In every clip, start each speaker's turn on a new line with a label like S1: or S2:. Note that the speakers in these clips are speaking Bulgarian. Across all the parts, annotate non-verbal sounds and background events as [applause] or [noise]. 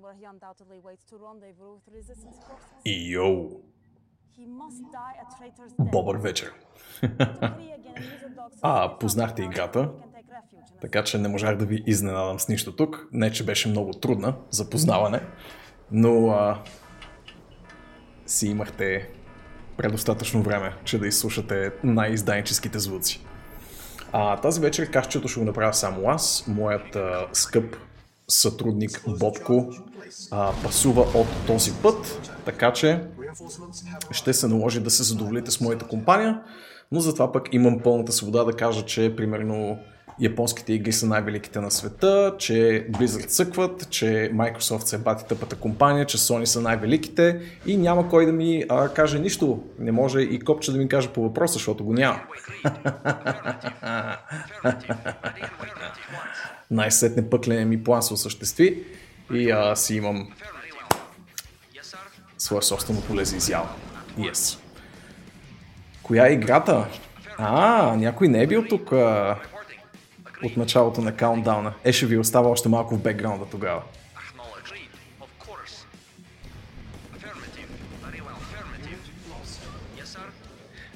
S1: where he undoubtedly waits to rendezvous with resistance forces.
S2: Йоу!
S1: Death.
S2: Добър вечер. А, познахте играта, така че не можах да ви изненадам с нищо тук. Не, че беше много трудна за познаване, но а, си имахте предостатъчно време, че да изслушате най-изданическите звуци. А, тази вечер кашчето ще го направя само аз. Моят а, скъп сътрудник Бобко а, пасува от този път, така че ще се наложи да се задоволите с моята компания, но затова пък имам пълната свобода да кажа, че примерно японските игри са най-великите на света, че Blizzard съкват, че Microsoft се бати тъпата компания, че Sony са най-великите и няма кой да ми а, каже нищо. Не може и копче да ми каже по въпроса, защото го няма. [laughs] Най-сетне пъкления ми план се осъществи и а, си имам свое собствено поле за изява. Yes. Коя е играта? А, някой не е бил тук а, от началото на каунтдауна. Е, ще ви остава още малко в бекграунда тогава.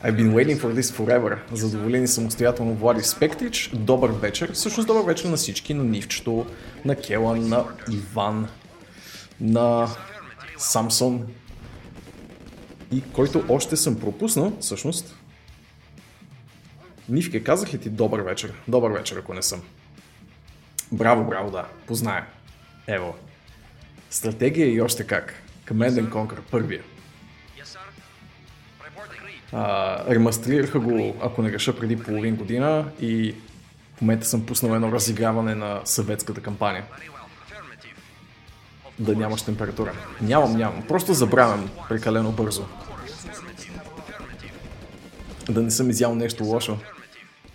S2: I've been waiting for this forever. Задоволени самостоятелно Влади Спектрич. Добър вечер. Всъщност добър вечер на всички. На Нивчето, на Келан, на Иван, на Самсон. И който още съм пропуснал, всъщност. Нивке, казах ли ти добър вечер? Добър вечер, ако не съм. Браво, браво, да. Позная. Ево. Стратегия и още как. Command and Conquer, първия. А, ремастрираха го, ако не греша, преди половин година и в момента съм пуснал едно разиграване на съветската кампания. Да нямаш температура. Нямам, нямам. Просто забравям прекалено бързо. Да не съм изял нещо лошо.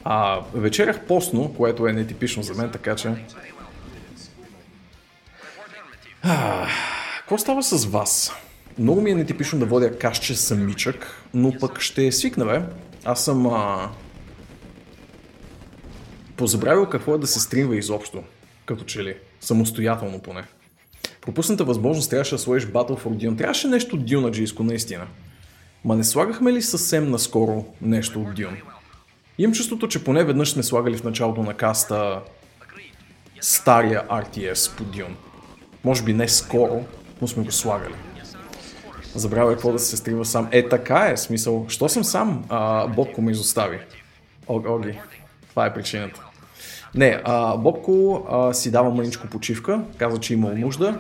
S2: А, вечерях постно, което е нетипично за мен, така че... А, Какво става с вас? Много ми е нетипично да водя кашче самичък, но пък ще свикна, бе. Аз съм... А... Позабравил какво е да се стримва изобщо. Като че ли. Самостоятелно поне. Пропусната възможност трябваше да сложиш Battle for Dune. Трябваше нещо дюнаджийско, наистина. Ма не слагахме ли съвсем наскоро нещо от Dune? Имам чувството, че поне веднъж сме слагали в началото на каста стария RTS по Dune. Може би не скоро, но сме го слагали. Забравя какво да се стрима сам. Е, така е, смисъл. Що съм сам? А, Бобко ме изостави. О, Оги. Това е причината. Не, а, Бобко а, си дава мъничко почивка. Каза, че имал нужда.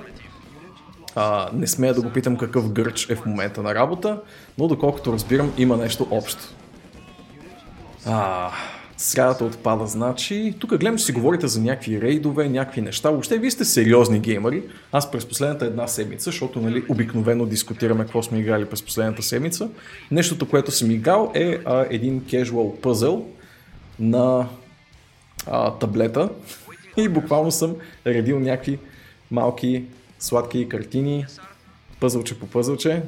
S2: А, не смея да го питам какъв гърч е в момента на работа, но доколкото разбирам, има нещо общо. А, срядата отпада, значи. Тук гледам, че си говорите за някакви рейдове, някакви неща. Въобще, вие сте сериозни геймери. Аз през последната една седмица, защото нали, обикновено дискутираме какво сме играли през последната седмица. Нещото, което съм играл е а, един casual пъзъл на а, таблета и буквално съм редил някакви малки сладки картини, пъзълче по пъзълче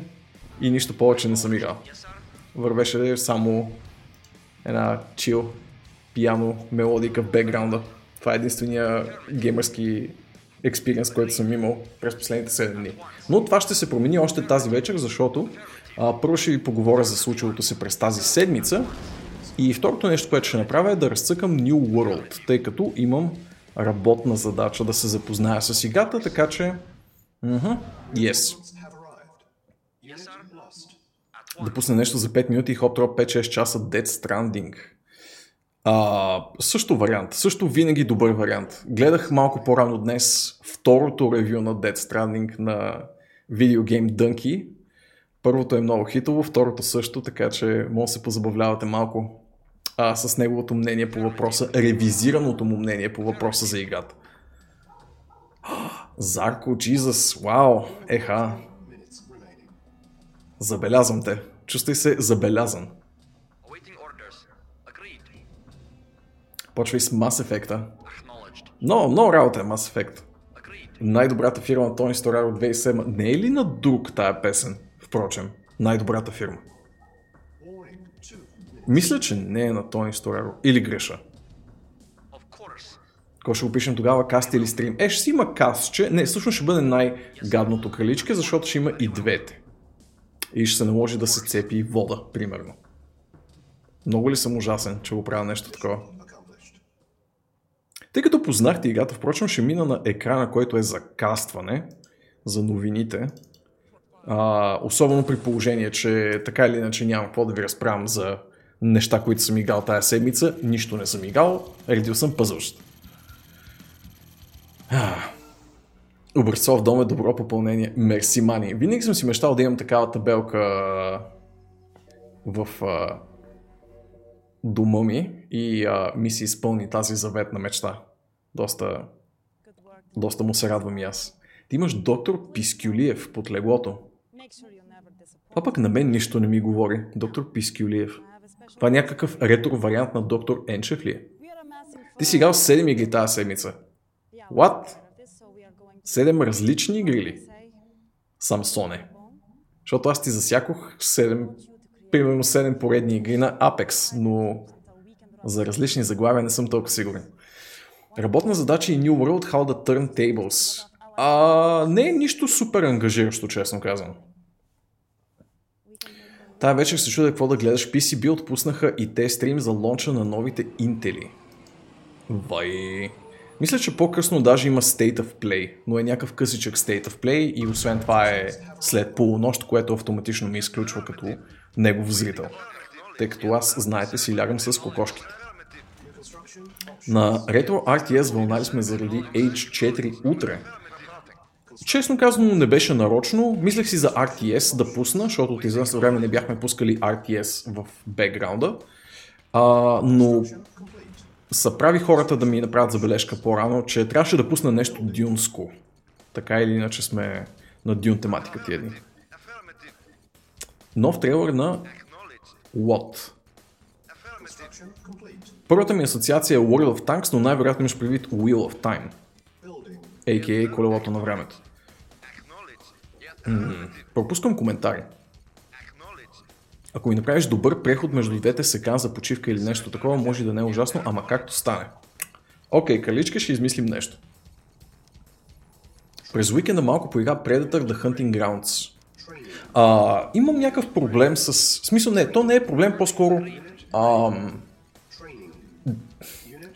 S2: и нищо повече не съм играл. Вървеше само една чил пиано мелодика в бекграунда. Това е единствения геймърски експириенс, който съм имал през последните 7 дни. Но това ще се промени още тази вечер, защото а, първо ще ви поговоря за случилото се през тази седмица и второто нещо, което ще направя е да разцъкам New World, тъй като имам работна задача да се запозная с играта, така че... Мхм, yes. Да пусне нещо за 5 минути и хоп 5-6 часа Dead Stranding. А, също вариант, също винаги добър вариант. Гледах малко по-рано днес второто ревю на Dead Stranding на Video Donkey. Първото е много хитово, второто също, така че може да се позабавлявате малко а, с неговото мнение по въпроса, ревизираното му мнение по въпроса за играта. [gasps] Зарко, Джизъс, вау, еха. Забелязвам те. Чувствай се забелязан. Почвай с Mass Effect.
S3: Acknowledged.
S2: Много, работа е Mass Effect. Най-добрата фирма на Тони Сторар от 2007. Не е ли на друг тая песен? Впрочем, най-добрата фирма. Мисля, че не е на Тони Стораро. Или греша. Какво ще го пишем тогава? Каст или стрим? Е, ще си има кастче. Не, всъщност ще бъде най-гадното краличке, защото ще има и двете. И ще се наложи да се цепи вода, примерно. Много ли съм ужасен, че го правя нещо такова? Тъй като познахте играта, впрочем ще мина на екрана, който е за кастване, за новините. А, особено при положение, че така или иначе нямам какво да ви разправям за неща, които съм играл тая седмица. Нищо не съм играл, редил съм пъзълщ. Образцов дом е добро попълнение. Мерси, мани. Винаги съм си мечтал да имам такава табелка в а, дома ми и а, ми се изпълни тази заветна мечта. Доста, доста му се радвам и аз. Ти имаш доктор Пискюлиев под леглото. Това пък на мен нищо не ми говори. Доктор Пискюлиев. Това е някакъв ретро вариант на доктор Енчев ли е? Ти си играл 7 игри тази седмица. What? 7 различни игри ли? Самсоне. Защото аз ти засякох 7,
S1: you to create
S2: примерно 7 поредни игри на Apex, но за различни заглавия не съм толкова сигурен. Работна задача и New World How the Turn Tables. А, не е нищо супер ангажиращо, честно казвам. Тая вечер се чудя какво да гледаш. PCB отпуснаха и те стрим за лонча на новите Intel. Вай. Мисля, че по-късно даже има State of Play, но е някакъв късичък State of Play и освен това е след полунощ, което автоматично ми изключва като негов зрител. Тъй като аз, знаете, си лягам с кокошките. На Retro RTS вълнали сме заради H4 утре. Честно казано не беше нарочно. Мислех си за RTS да пусна, защото от известно време не бяхме пускали RTS в бекграунда. А, но са прави хората да ми направят забележка по-рано, че трябваше да пусна нещо дюнско. Така или иначе сме на дюн тематика тия. Нов трейлър на What? Първата ми асоциация е World of Tanks, но най-вероятно имаш предвид Wheel of Time, a.k.a. колелото на времето. М, Пропускам коментари. Ако ми направиш добър преход между двете секан за почивка или нещо такова, може да не е ужасно, ама както стане. Окей, каличка, ще измислим нещо. През уикенда малко поигра Predator The Hunting Grounds. А, имам някакъв проблем с... Смисъл не, то не е проблем, по-скоро... Ам...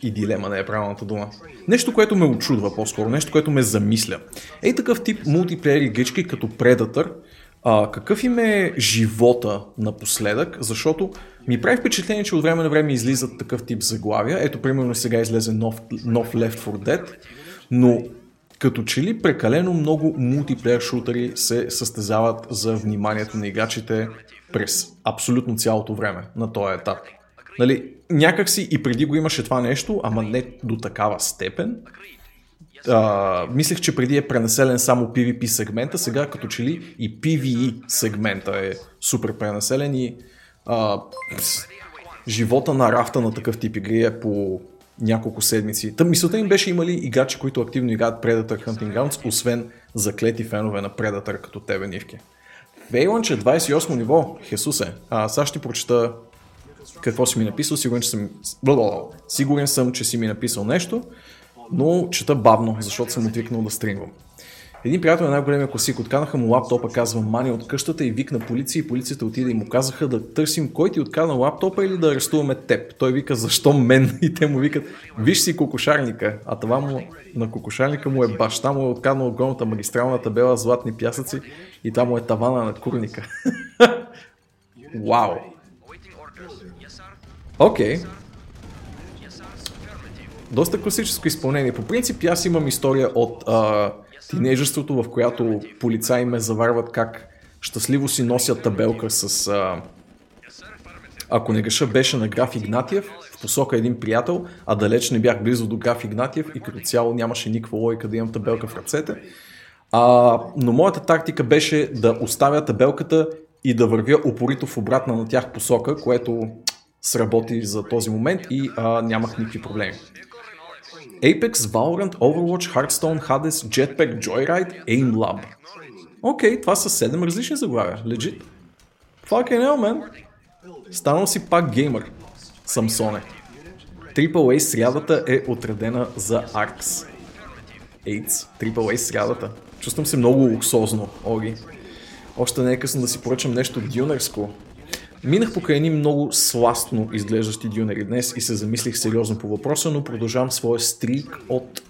S2: И дилема не е правилната дума. Нещо, което ме очудва по-скоро, нещо, което ме замисля. Ей такъв тип мултиплеер игрички като Predator, а, какъв им е живота напоследък, защото ми прави впечатление, че от време на време излизат такъв тип заглавия. Ето, примерно сега излезе нов, нов Left 4 Dead, но като че ли прекалено много мултиплеер шутери се състезават за вниманието на играчите през абсолютно цялото време на този етап. Нали, някакси и преди го имаше това нещо, ама не до такава степен. А, мислех, че преди е пренаселен само PvP сегмента, сега като че ли и PvE сегмента е супер пренаселен и а, пс, живота на рафта на такъв тип игри е по няколко седмици. Та мисълта им беше имали играчи, които активно играят Predator Hunting Grounds, освен заклети фенове на Predator като тебе, Нивки. Вейлънч е 28 ниво, Хесусе. А, сега ще прочета какво си ми написал, сигурен, че съм... Сигурен съм, че си ми написал нещо, но чета бавно, защото съм отвикнал да стримвам. Един приятел на най-големия класик отканаха му лаптопа, казва Мани от къщата и викна полиция и полицията отиде и му казаха да търсим кой ти откана лаптопа или да арестуваме теб. Той вика защо мен [laughs] и те му викат виж си кокошарника, а това му на кокошарника му е баща му е отканал огромната магистрална табела златни пясъци и там му е тавана на курника. [laughs] Вау! Окей.
S3: Affirmative.
S2: Доста класическо изпълнение. По принцип аз имам история от а, тинейджерството, в която полицаи ме заварват как щастливо си носят табелка с... А, ако не греша, беше на граф Игнатиев в посока един приятел, а далеч не бях близо до граф Игнатиев и като цяло нямаше никаква логика да имам табелка в ръцете. А, но моята тактика беше да оставя табелката и да вървя упорито в обратна на тях посока, което сработи за този момент и а, нямах никакви проблеми. Apex, Valorant, Overwatch, Hearthstone, Hades, Jetpack, Joyride, Aim Lab. Окей, това са 7 различни заглавия. Legit. Fucking hell, man. Станал си пак геймър. Самсоне. AAA срядата е отредена за ARX. AIDS, AAA срядата. Чувствам се много луксозно, Оги. Още не е късно да си поръчам нещо дюнерско. Минах покрай едни много сластно изглеждащи дюнери днес и се замислих сериозно по въпроса, но продължавам своя стрик от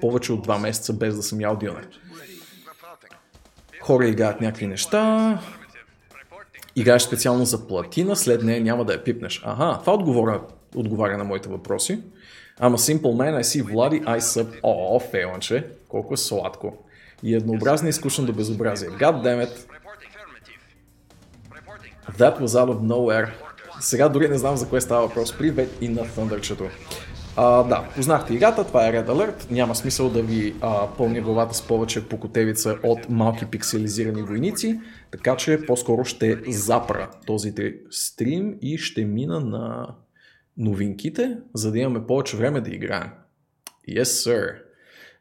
S2: повече от 2 месеца без да съм ял дюнер. Хора играят някакви неща, играеш специално за платина, след нея няма да я пипнеш. Аха, това отговоря, отговаря на моите въпроси. Ама Simple Man, I see Vladdy, I sub... О, фейланче, колко е сладко. И еднообразно и скучно до безобразие. God damn it. That was out of nowhere. Сега дори не знам за кое става въпрос. Привет и на Thunderчето. А, да, познахте играта, това е Red Alert. Няма смисъл да ви а, пълня главата с повече покотевица от малки пикселизирани войници, така че по-скоро ще запра този три стрим и ще мина на новинките, за да имаме повече време да играем. Yes, sir.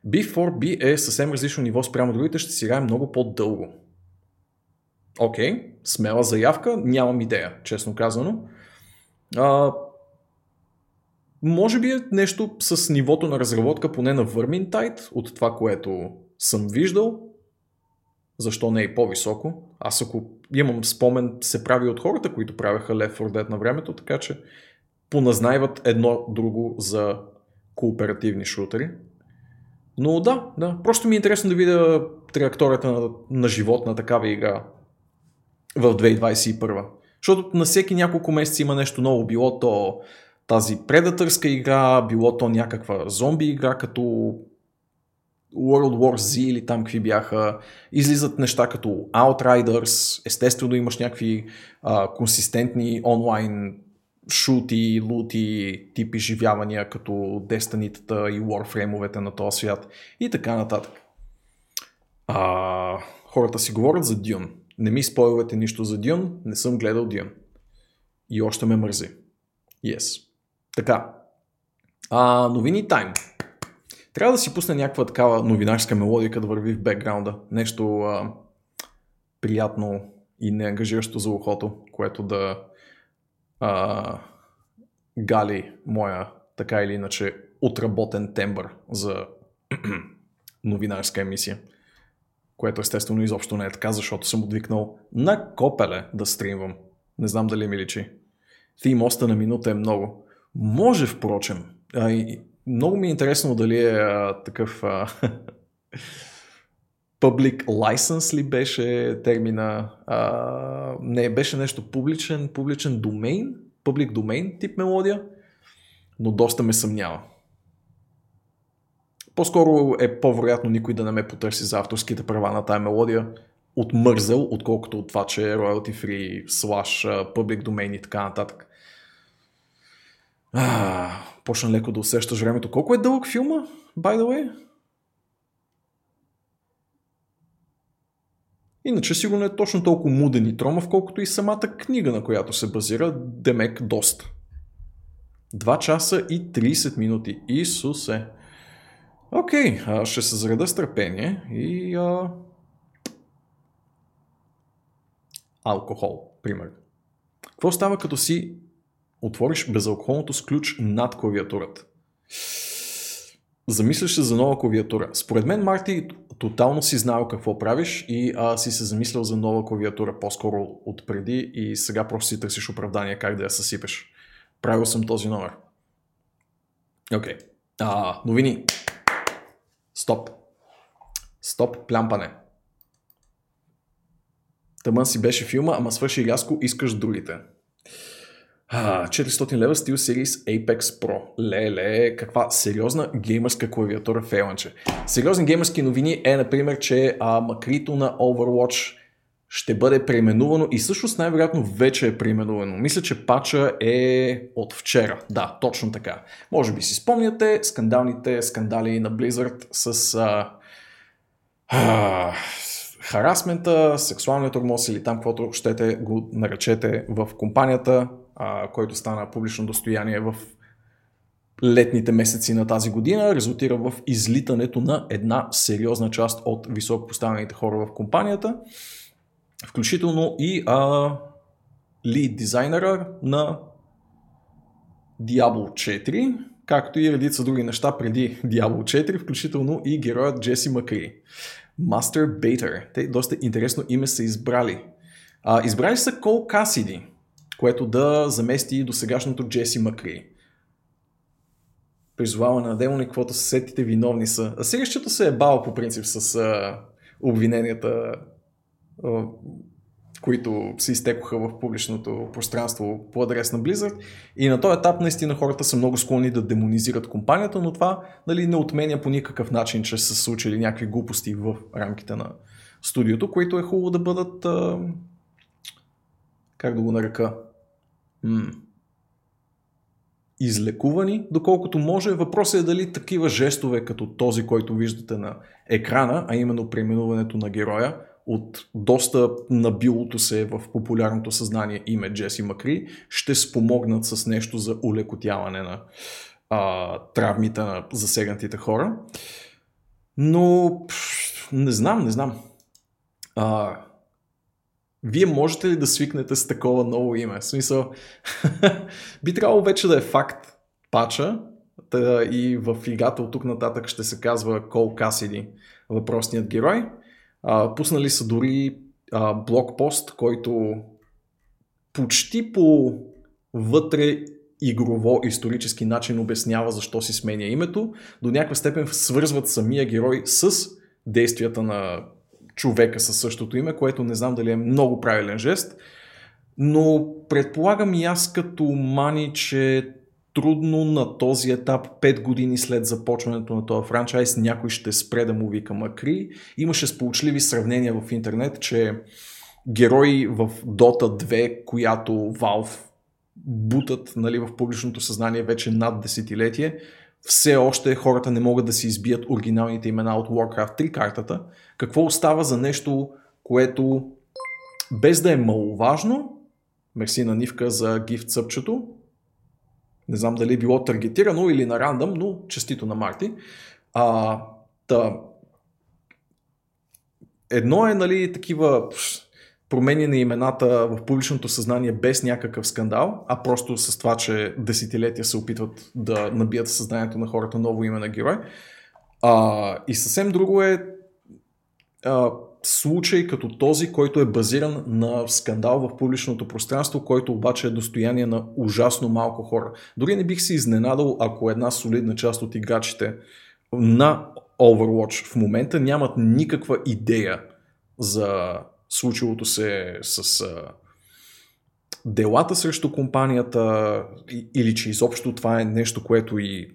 S2: B4B е съвсем различно ниво спрямо другите, ще си играем много по-дълго. Окей, okay, смела заявка, нямам идея, честно казано. А, може би е нещо с нивото на разработка поне на Vermintide, от това, което съм виждал. Защо не е и по-високо? Аз ако имам спомен, се прави от хората, които правеха Left 4 Dead на времето, така че поназнайват едно друго за кооперативни шутери. Но да, да, просто ми е интересно да видя траекторията на, на живот на такава игра в 2021. Защото на всеки няколко месеца има нещо ново. Било то тази предатърска игра, било то някаква зомби игра, като World War Z или там какви бяха. Излизат неща като Outriders. Естествено имаш някакви а, консистентни онлайн шути, лути, тип изживявания, като Destiny-тата и Warframe-овете на този свят и така нататък. А, хората си говорят за Dune. Не ми спойлвате нищо за Dune, не съм гледал Dune. И още ме мързи. Yes. Така. А, новини тайм. Трябва да си пусне някаква такава новинарска мелодика да върви в бекграунда. Нещо а, приятно и неангажиращо за ухото, което да а, гали моя така или иначе отработен тембър за [clears throat] новинарска емисия. Което естествено изобщо не е така, защото съм отвикнал на копеле да стримвам. Не знам дали ми личи. Тимоста на минута е много. Може, впрочем. А, и, много ми е интересно дали е а, такъв а, [laughs] public license ли беше термина. А, не, беше нещо публичен, публичен домейн, public domain тип мелодия, но доста ме съмнява. По-скоро е по-вероятно никой да не ме потърси за авторските права на тая мелодия от мързел, отколкото от това, че е royalty free, slash, public domain и така нататък. А, почна леко да усещаш времето. Колко е дълъг филма, by the way? Иначе сигурно е точно толкова муден и тромав, колкото и самата книга, на която се базира, Демек доста. 2 часа и 30 минути. Исусе. Окей, okay, ще се зареда с търпение и... А... Алкохол, пример. Какво става като си отвориш безалкохолното с ключ над клавиатурата? Замисляш се за нова клавиатура. Според мен, Марти, тотално си знаел какво правиш и а, си се замислял за нова клавиатура по-скоро от преди и сега просто си търсиш оправдание как да я съсипеш. Правил съм този номер. Окей. Okay. А, новини. Стоп. Стоп, плямпане. Тъмън си беше филма, ама свърши рязко, искаш другите. А, 400 лева SteelSeries Apex Pro. Леле, каква сериозна геймърска клавиатура фейланче. Сериозни геймърски новини е, например, че макрито на Overwatch ще бъде преименувано и всъщност най-вероятно вече е преименувано. Мисля, че пача е от вчера. Да, точно така. Може би си спомняте скандалните скандали на Blizzard с а, а, харасмента, сексуалния тормоз или там каквото щете го наречете в компанията, а, който стана публично достояние в летните месеци на тази година, резултира в излитането на една сериозна част от високо поставените хора в компанията, включително и а, лид дизайнера на Diablo 4, както и редица други неща преди Diablo 4, включително и героят Джеси Макри. Master Bater. Те доста интересно име са избрали. А, избрали са Кол Касиди, което да замести досегашното Джеси Макри. Призовава на демони, каквото се сетите виновни са. А сега щето се е бал по принцип с а, обвиненията, които се изтекоха в публичното пространство по адрес на Blizzard. И на този етап наистина хората са много склонни да демонизират компанията, но това нали, не отменя по никакъв начин, че са случили някакви глупости в рамките на студиото, които е хубаво да бъдат а, как да го нарека м- излекувани, доколкото може. Въпросът е дали такива жестове, като този, който виждате на екрана, а именно преименуването на героя, от доста набилото се в популярното съзнание име Джеси Макри, ще спомогнат с нещо за улекотяване на а, травмите на засегнатите хора. Но не знам, не знам. А, вие можете ли да свикнете с такова ново име? В смисъл, [laughs] би трябвало вече да е факт пача и в играта от тук нататък ще се казва Кол Касиди, въпросният герой. А, пуснали са дори а, блокпост, който почти по вътре игрово исторически начин обяснява защо си сменя името. До някаква степен свързват самия герой с действията на човека със същото име, което не знам дали е много правилен жест. Но предполагам и аз като мани, че трудно на този етап, 5 години след започването на този франчайз, някой ще спре да му вика Макри. Имаше сполучливи сравнения в интернет, че герои в Dota 2, която Valve бутат нали, в публичното съзнание вече над десетилетие, все още хората не могат да си избият оригиналните имена от Warcraft 3 картата. Какво остава за нещо, което без да е маловажно, мерси на Нивка за гифт съпчето, не знам дали е било таргетирано или на рандъм, но честито на Марти. А, та, едно е нали, такива промени на имената в публичното съзнание без някакъв скандал, а просто с това, че десетилетия се опитват да набият в съзнанието на хората ново име на герой. А, и съвсем друго е а, случай като този, който е базиран на скандал в публичното пространство, който обаче е достояние на ужасно малко хора. Дори не бих се изненадал, ако една солидна част от играчите на Overwatch в момента нямат никаква идея за случилото се с делата срещу компанията или че изобщо това е нещо, което и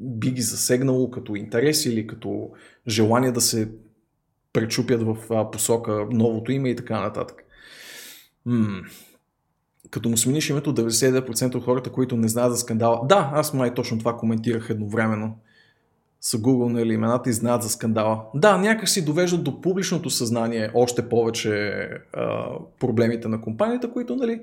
S2: би ги засегнало като интерес или като желание да се пречупят в посока новото име и така нататък. М- като му смениш името 99% от хората, които не знаят за скандала. Да, аз май точно това коментирах едновременно. Са гугълнали имената и знаят за скандала. Да, някак си довеждат до публичното съзнание още повече а, проблемите на компанията, които, нали,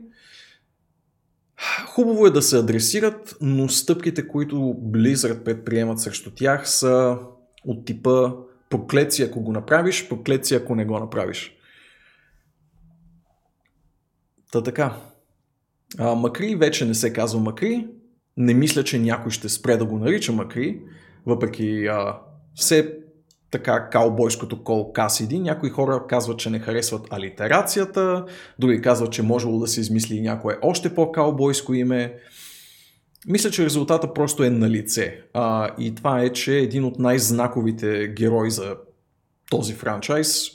S2: Хубаво е да се адресират, но стъпките, които Blizzard предприемат срещу тях са от типа проклети ако го направиш, проклети ако не го направиш. Та така. А, Макри вече не се казва Макри. Не мисля, че някой ще спре да го нарича Макри, въпреки а, все така каубойското кол Касиди. Някои хора казват, че не харесват алитерацията, други казват, че можело да се измисли някое още по-каубойско име. Мисля, че резултата просто е на лице. А, и това е, че един от най-знаковите герои за този франчайз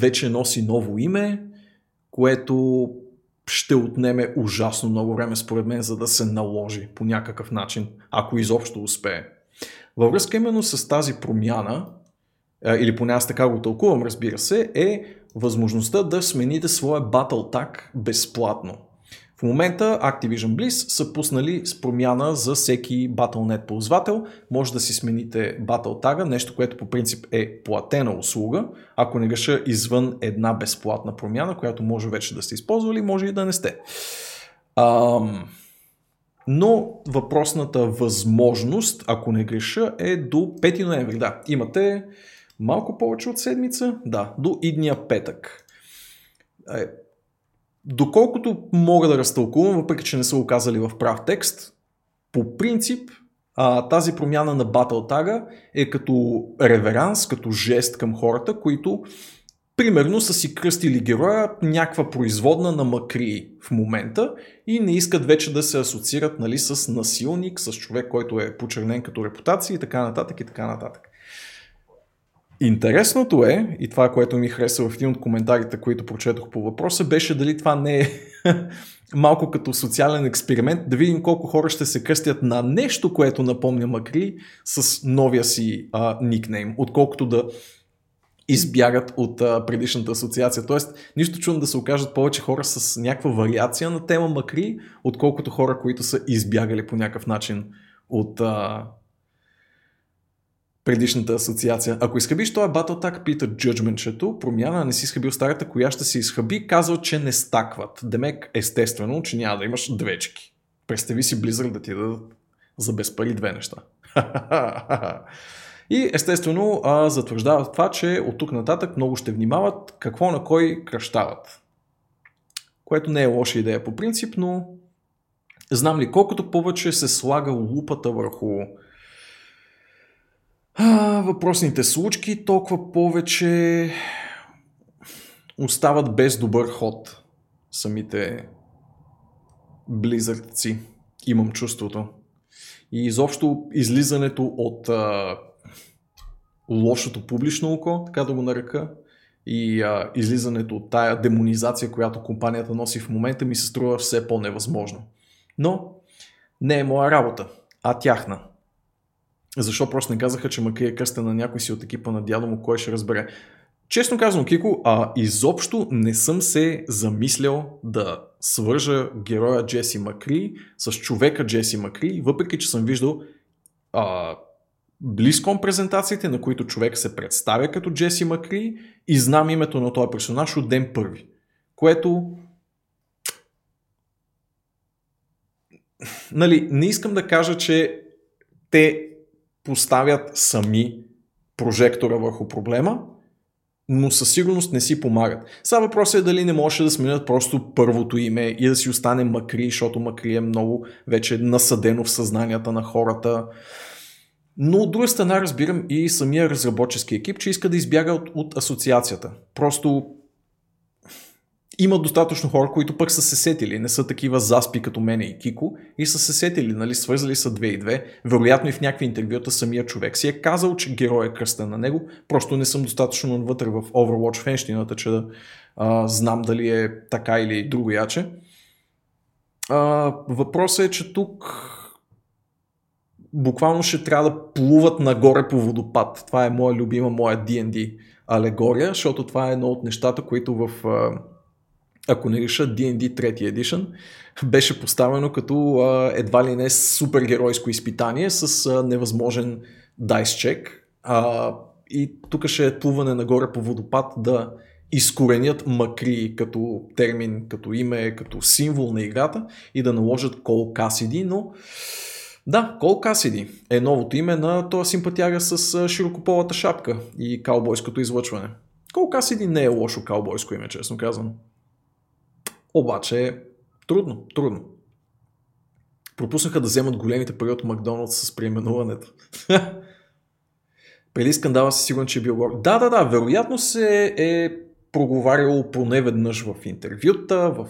S2: вече носи ново име, което ще отнеме ужасно много време, според мен, за да се наложи по някакъв начин, ако изобщо успее. Във връзка именно с тази промяна, или поне аз така го тълкувам, разбира се, е възможността да смените своя Battle Tag безплатно. В момента Activision Bliss са пуснали с промяна за всеки Battle.net ползвател. Може да си смените Battle Tag, нещо, което по принцип е платена услуга, ако не греша извън една безплатна промяна, която може вече да сте използвали, може и да не сте. Ам... Но въпросната възможност, ако не греша, е до 5 ноември. Да, имате малко повече от седмица, да, до идния петък. Е, доколкото мога да разтълкувам, въпреки че не са го казали в прав текст, по принцип а, тази промяна на Battle е като реверанс, като жест към хората, които примерно са си кръстили героя някаква производна на макри в момента и не искат вече да се асоциират нали, с насилник, с човек, който е почернен като репутация и така нататък и така нататък. Интересното е, и това, което ми хареса в един от коментарите, които прочетох по въпроса, беше дали това не е [laughs] малко като социален експеримент, да видим колко хора ще се кръстят на нещо, което напомня Макри с новия си а, никнейм, отколкото да избягат от а, предишната асоциация. Тоест, нищо чудно да се окажат повече хора с някаква вариация на тема Макри, отколкото хора, които са избягали по някакъв начин от а, предишната асоциация. Ако изхабиш този Battletag, пита Judgment-чето, промяна не си изхабил старата, коя ще се изхаби, казва, че не стакват. Демек, естествено, че няма да имаш двечки. Представи си Blizzard да ти дадат за без пари две неща. [laughs] И естествено а, затвърждават това, че от тук нататък много ще внимават какво на кой кръщават. Което не е лоша идея по принцип, но знам ли, колкото повече се слага лупата върху въпросните случки, толкова повече остават без добър ход самите близърци. Имам чувството. И изобщо излизането от а, лошото публично око, така да го нарека, и а, излизането от тая демонизация, която компанията носи в момента, ми се струва все по-невъзможно. Но не е моя работа, а тяхна. Защо просто не казаха, че Макри е кръстен на някой си от екипа на дядо му, кой ще разбере. Честно казвам, Кико, а, изобщо не съм се замислял да свържа героя Джеси Макри с човека Джеси Макри, въпреки че съм виждал а, близком презентациите, на които човек се представя като Джеси Макри и знам името на този персонаж от ден първи. Което нали, не искам да кажа, че те поставят сами прожектора върху проблема, но със сигурност не си помагат. Сега въпросът е дали не може да сменят просто първото име и да си остане Макри, защото Макри е много вече насъдено в съзнанията на хората. Но от друга страна разбирам и самия разработчески екип, че иска да избяга от, от асоциацията. Просто има достатъчно хора, които пък са се сетили, не са такива заспи като мене и Кико и са се сетили, нали, свързали са две и две. Вероятно и в някакви интервюта самия човек си е казал, че герой е кръстен на него. Просто не съм достатъчно навътре в Overwatch фенщината, че да а, знам дали е така или друго яче. А, въпросът е, че тук буквално ще трябва да плуват нагоре по водопад. Това е моя любима, моя D&D алегория, защото това е едно от нещата, които в ако не реша D&D 3 Edition, беше поставено като а, едва ли не супергеройско изпитание с а, невъзможен дайс чек. А, и тук ще е плуване нагоре по водопад да изкоренят макри като термин, като име, като символ на играта и да наложат Кол Касиди, но да, Кол Касиди е новото име на този симпатяга с широкополата шапка и каубойското излъчване. Кол Касиди не е лошо каубойско име, честно казвам. Обаче трудно, трудно. Пропуснаха да вземат големите пари от Макдоналдс с преименуването. [laughs] Преди скандала си сигурен, че е бил Да, да, да, вероятно се е проговаряло поне веднъж в интервюта, в...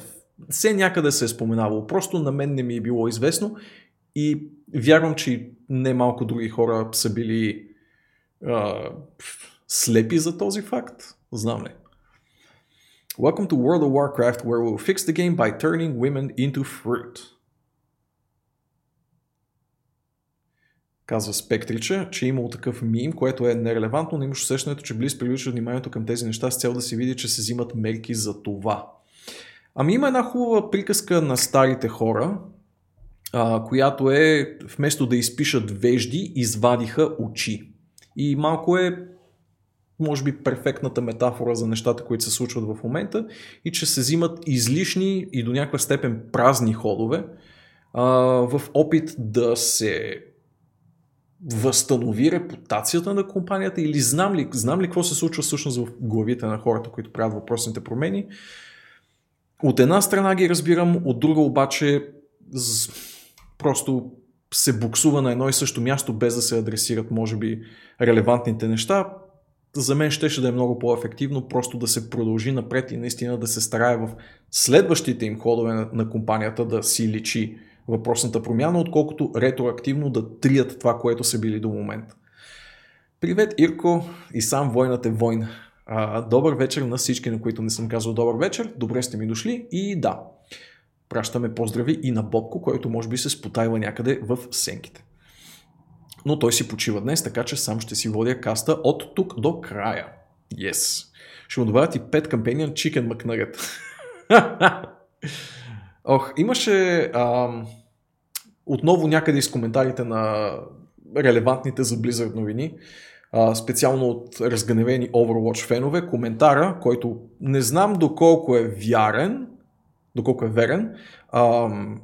S2: все някъде се е споменавало. Просто на мен не ми е било известно и вярвам, че не малко други хора са били а, слепи за този факт. Знам ли. Welcome to World of Warcraft, where we'll fix the game by turning women into fruit. Казва Спектрича, че е имало такъв мим, което е нерелевантно, но имаш усещането, че Близ привлича вниманието към тези неща с цел да се види, че се взимат мерки за това. Ами има една хубава приказка на старите хора, а, която е вместо да изпишат вежди, извадиха очи. И малко е може би перфектната метафора за нещата, които се случват в момента и че се взимат излишни и до някаква степен празни ходове а, в опит да се възстанови репутацията на компанията или знам ли, знам ли какво се случва всъщност в главите на хората, които правят въпросните промени. от една страна ги разбирам, от друга обаче просто се буксува на едно и също място, без да се адресират, може би, релевантните неща. За мен щеше да е много по-ефективно просто да се продължи напред и наистина да се старае в следващите им ходове на, на компанията да си личи въпросната промяна, отколкото ретроактивно да трият това, което са били до момента. Привет, Ирко и сам войнат е война. А, добър вечер на всички, на които не съм казал добър вечер. Добре сте ми дошли и да, пращаме поздрави и на Бобко, който може би се спотайва някъде в сенките. Но той си почива днес, така че сам ще си водя каста от тук до края. Yes. Ще му добавят и 5 Companion Chicken McNugget. [laughs] Ох, имаше ам, отново някъде из коментарите на релевантните за Blizzard новини, а, специално от разгневени Overwatch фенове, коментара, който не знам доколко е вярен, доколко е верен, ам,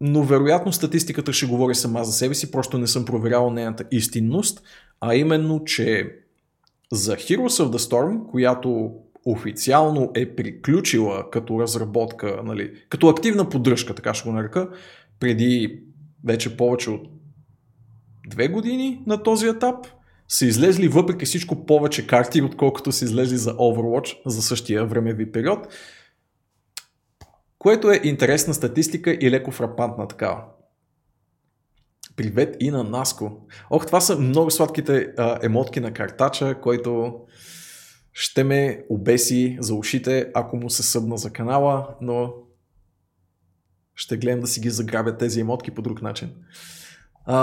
S2: но вероятно статистиката ще говори сама за себе си, просто не съм проверял нейната истинност, а именно, че за Heroes of the Storm, която официално е приключила като разработка, нали, като активна поддръжка, така ще го нарека, преди вече повече от две години на този етап, са излезли въпреки всичко повече карти, отколкото са излезли за Overwatch за същия времеви период, което е интересна статистика и леко фрапантна такава. Привет и на Наско. Ох, това са много сладките а, емотки на картача, който ще ме обеси за ушите, ако му се събна за канала, но ще гледам да си ги заграбя тези емотки по друг начин.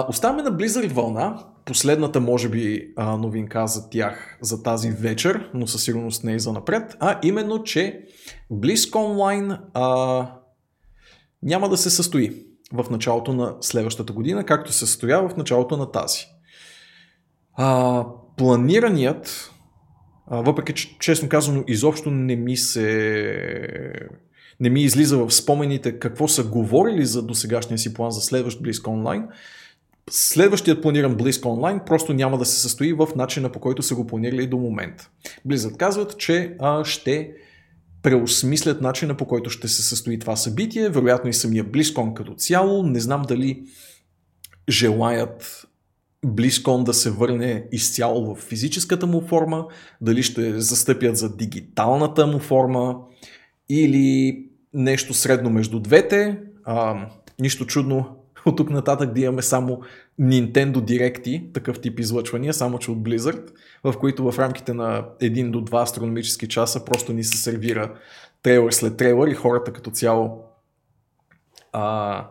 S2: Оставаме на Blizzard вълна. Последната, може би, новинка за тях за тази вечер, но със сигурност не е за напред, а именно, че BlizzCon Online а, няма да се състои в началото на следващата година, както се състоява в началото на тази. А, планираният, а, въпреки че, честно казано, изобщо не ми се не ми излиза в спомените какво са говорили за досегашния си план за следващ BlizzCon Online, Следващият планиран Blizzcon Online просто няма да се състои в начина по който са го планирали до момента. Blizzard казват, че а, ще преосмислят начина по който ще се състои това събитие, вероятно и самия BlizzCon като цяло. Не знам дали желаят BlizzCon да се върне изцяло в физическата му форма, дали ще застъпят за дигиталната му форма или нещо средно между двете. А, нищо чудно от тук нататък да имаме само Nintendo Directi, такъв тип излъчвания, само че от Blizzard, в които в рамките на 1 до 2 астрономически часа просто ни се сервира трейлър след трейлър и хората като цяло а,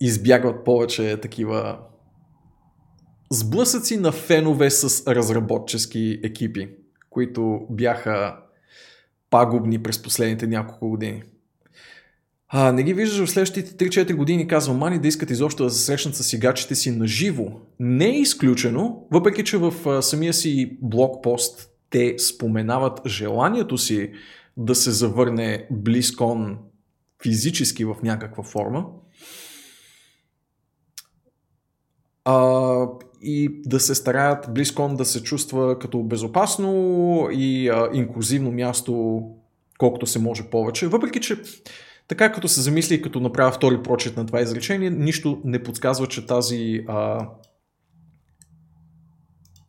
S2: избягват повече такива сблъсъци на фенове с разработчески екипи, които бяха пагубни през последните няколко години. А, не ги виждаш в следващите 3-4 години, казва Мани, да искат изобщо да се срещнат с игачите си на живо. Не е изключено, въпреки че в а, самия си блокпост те споменават желанието си да се завърне Близкон физически в някаква форма. А, и да се стараят Близкон да се чувства като безопасно и а, инклюзивно място колкото се може повече. Въпреки, че така като се замисли и като направя втори прочет на това изречение, нищо не подсказва, че тази а,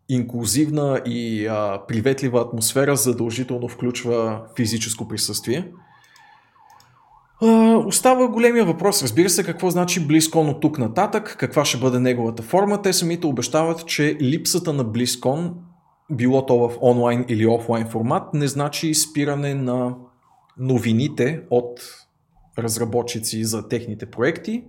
S2: инклюзивна и а, приветлива атмосфера задължително включва физическо присъствие. А, остава големия въпрос. Разбира се какво значи BlizzCon от тук нататък, каква ще бъде неговата форма. Те самите обещават, че липсата на BlizzCon, било то в онлайн или офлайн формат, не значи спиране на новините от разработчици за техните проекти.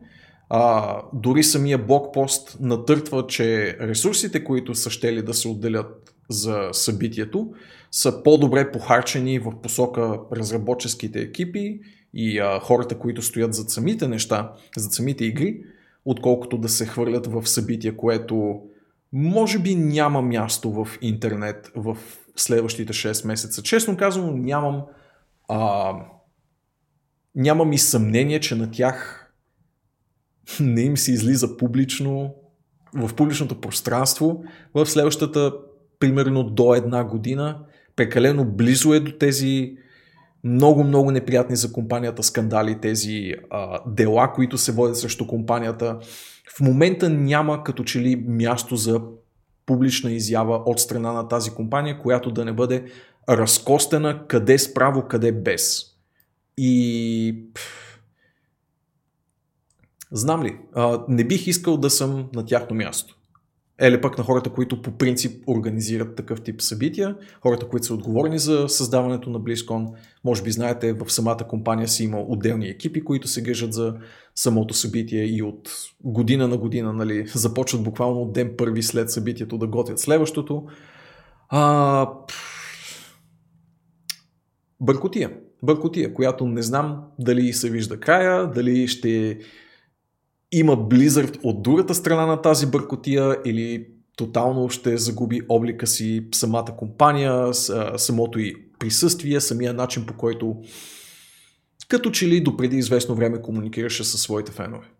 S2: А, дори самия блокпост натъртва, че ресурсите, които са щели да се отделят за събитието, са по-добре похарчени в посока разработческите екипи и а, хората, които стоят зад самите неща, зад самите игри, отколкото да се хвърлят в събитие, което може би няма място в интернет в следващите 6 месеца. Честно казано, нямам а, нямам и съмнение, че на тях не им се излиза публично в публичното пространство в следващата примерно до една година. Прекалено близо е до тези много, много неприятни за компанията скандали, тези а, дела, които се водят срещу компанията. В момента няма като че ли място за публична изява от страна на тази компания, която да не бъде разкостена къде справо, къде без. И... Знам ли, не бих искал да съм на тяхно място. Еле пък на хората, които по принцип организират такъв тип събития, хората, които са отговорни за създаването на BlizzCon. Може би знаете, в самата компания си има отделни екипи, които се грижат за самото събитие и от година на година нали, започват буквално от ден първи след събитието да готвят следващото. А, бъркотия. Бъркотия, която не знам дали се вижда края, дали ще има Blizzard от другата страна на тази бъркотия или тотално ще загуби облика си самата компания, самото и присъствие, самия начин по който като че ли допреди известно време комуникираше със своите фенове.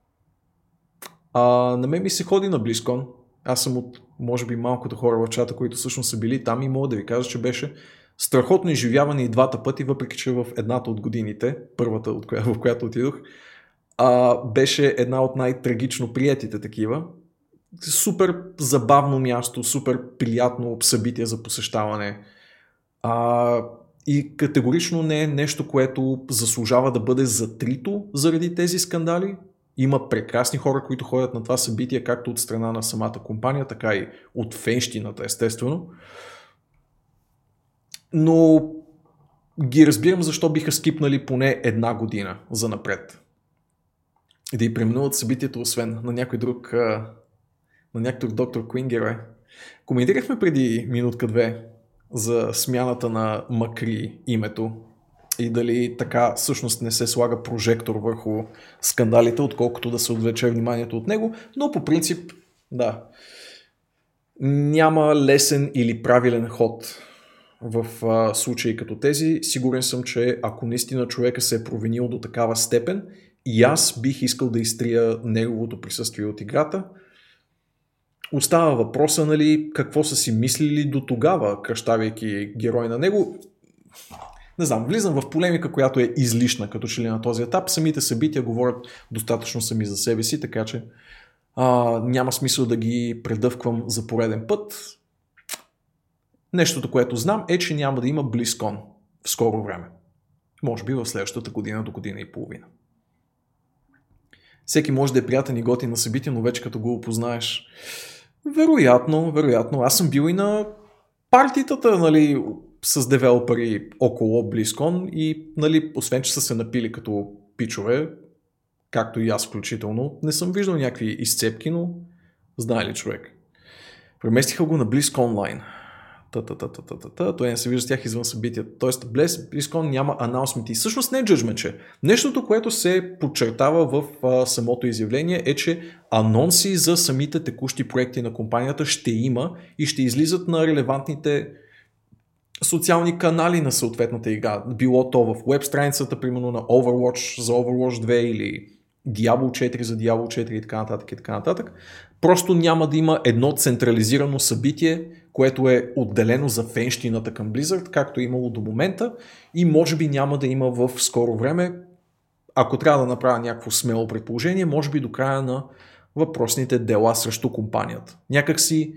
S2: А, на мен ми се ходи на BlizzCon. Аз съм от, може би, малкото хора в чата, които всъщност са били там и мога да ви кажа, че беше страхотно изживяване и двата пъти, въпреки че в едната от годините, първата, от коя, в която отидох, а, беше една от най-трагично приятите такива. Супер забавно място, супер приятно събитие за посещаване. А, и категорично не е нещо, което заслужава да бъде затрито заради тези скандали. Има прекрасни хора, които ходят на това събитие, както от страна на самата компания, така и от фенщината, естествено. Но ги разбирам защо биха скипнали поне една година за напред. И да и преминуват събитието, освен на някой друг, на някой друг доктор Куин. Коментирахме преди минутка-две за смяната на Макри името и дали така всъщност не се слага прожектор върху скандалите, отколкото да се отвлече вниманието от него, но по принцип, да, няма лесен или правилен ход в а, случаи като тези. Сигурен съм, че ако наистина човека се е провинил до такава степен, и аз бих искал да изтрия неговото присъствие от играта. Остава въпроса, нали, какво са си мислили до тогава, кръщавайки герой на него. Не знам, влизам в полемика, която е излишна като че ли на този етап. Самите събития говорят достатъчно сами за себе си, така че а, няма смисъл да ги предъвквам за пореден път. Нещото, което знам е, че няма да има BlizzCon в скоро време. Може би в следващата година до година и половина. Всеки може да е приятен и готин на събитие, но вече като го опознаеш. Вероятно, вероятно. Аз съм бил и на партитата, нали, с девелопери около BlizzCon и, нали, освен, че са се напили като пичове, както и аз включително, не съм виждал някакви изцепки, но знае ли човек. Преместиха го на BlizzCon Online. Та-та-та-та-та-та. Той не се вижда с тях извън събитията. Тоест, Bless BlizzCon няма анаунсменти. Всъщност не е джъджментче. Нещото, което се подчертава в а, самото изявление е, че анонси за самите текущи проекти на компанията ще има и ще излизат на релевантните социални канали на съответната игра. Било то в веб страницата, примерно на Overwatch за Overwatch 2 или Diablo 4 за Diablo 4 и така нататък и така нататък. Просто няма да има едно централизирано събитие, което е отделено за фенщината към Blizzard, както е имало до момента и може би няма да има в скоро време. Ако трябва да направя някакво смело предположение, може би до края на въпросните дела срещу компанията. Някак си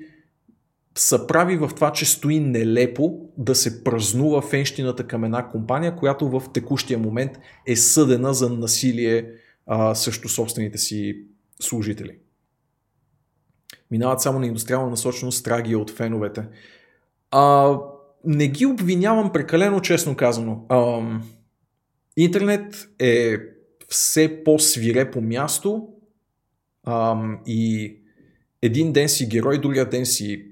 S2: са прави в това, че стои нелепо да се празнува фенщината към една компания, която в текущия момент е съдена за насилие а, срещу собствените си служители. Минават само на индустриална насоченост трагия от феновете. А, не ги обвинявам прекалено, честно казано. А, интернет е все по-свирепо място а, и един ден си герой, другия ден си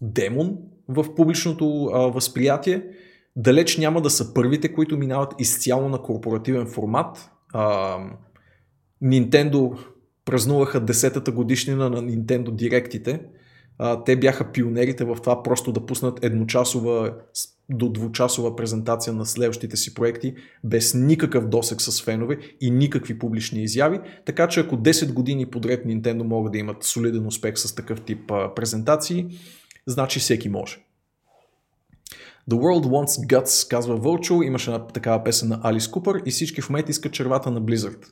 S2: демон в публичното а, възприятие. Далеч няма да са първите, които минават изцяло на корпоративен формат. А, Nintendo празнуваха 10-та годишнина на Nintendo Директите. Те бяха пионерите в това просто да пуснат едночасова до двучасова презентация на следващите си проекти, без никакъв досек с фенове и никакви публични изяви. Така че ако 10 години подред Nintendo могат да имат солиден успех с такъв тип презентации, значи всеки може. The World Wants Guts, казва Вълчо, имаше една такава песен на Алис Купър и всички в момента искат червата на Blizzard.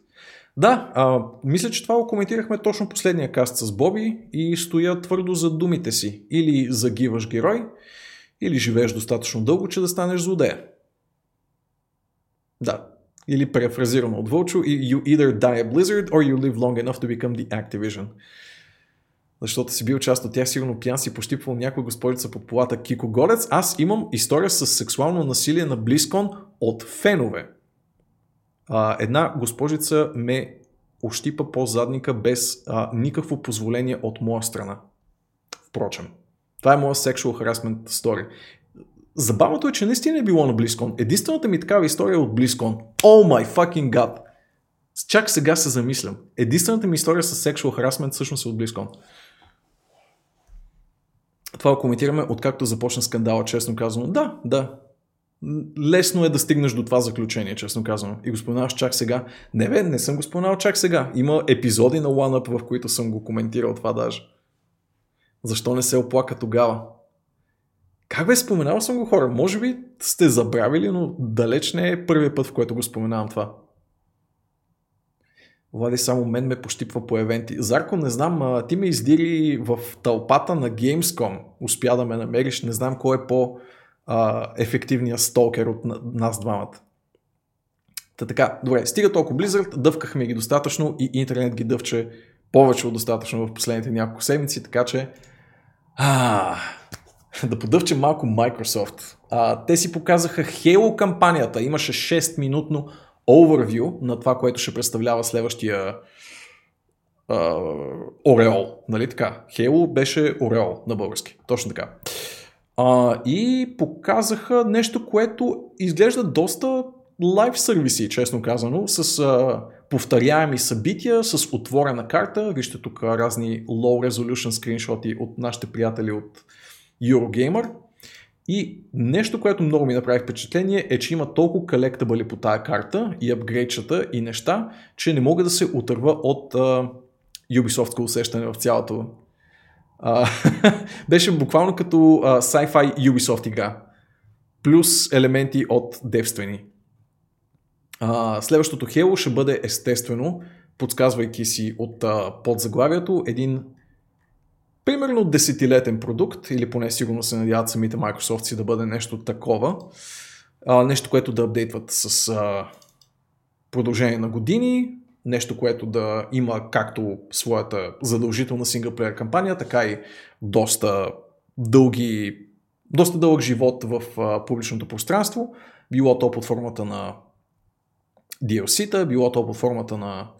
S2: Да, а, мисля, че това го коментирахме точно последния каст с Боби и стоя твърдо за думите си. Или загиваш герой, или живееш достатъчно дълго, че да станеш злодея. Да. Или префразирано от Вълчо, you either die a Blizzard or you live long enough to become the Activision. Защото си бил част от тях, сигурно пиян си пощипвал някой господица под полата Кико Голец. Аз имам история с сексуално насилие на Близкон от фенове. А, една госпожица ме ощипа по задника без а, никакво позволение от моя страна. Впрочем. Това е моя sexual harassment story. Забавното е, че наистина е било на Близкон. Единствената ми такава история е от Близкон. Oh my fucking god! Чак сега се замислям. Единствената ми история с sexual harassment всъщност е от Близкон. Това коментираме откакто започна скандала, честно казано. Да, да. Лесно е да стигнеш до това заключение, честно казано. И го споменаваш чак сега. Не бе, не съм го споменал чак сега. Има епизоди на OneUp, в които съм го коментирал това даже. Защо не се оплака тогава? Как бе, споменал съм го хора? Може би сте забравили, но далеч не е първият път, в който го споменавам това. Влади само мен ме пощипва по евенти. Зарко, не знам, а, ти ме издири в тълпата на Gamescom. Успя да ме намериш. Не знам кой е по-ефективният сталкер от нас двамата. Та така, добре, стига толкова Blizzard, дъвкахме ги достатъчно и интернет ги дъвче повече от достатъчно в последните няколко седмици, така че а, да подъвчем малко Microsoft. А, те си показаха Halo кампанията, имаше 6-минутно overview на това, което ще представлява следващия uh, Ореол. Нали така? Хейло беше Ореол на български. Точно така. Uh, и показаха нещо, което изглежда доста лайв сервиси, честно казано, с uh, повторяеми събития, с отворена карта. Вижте тук разни low resolution скриншоти от нашите приятели от Eurogamer. И нещо, което много ми направи впечатление е, че има толкова колектабали по тая карта и апгрейдчета и неща, че не мога да се отърва от uh, Ubisoft усещане в цялото. [laughs] Беше буквално като uh, sci-fi Ubisoft игра. Плюс елементи от девствени. Uh, следващото Halo ще бъде естествено, подсказвайки си от uh, подзаглавието, един примерно десетилетен продукт, или поне сигурно се надяват самите Microsoft си да бъде нещо такова, а, нещо, което да апдейтват с а, продължение на години, нещо, което да има както своята задължителна синглплеер кампания, така и доста дълги, доста дълъг живот в а, публичното пространство, било то под формата на DLC-та, било то под формата на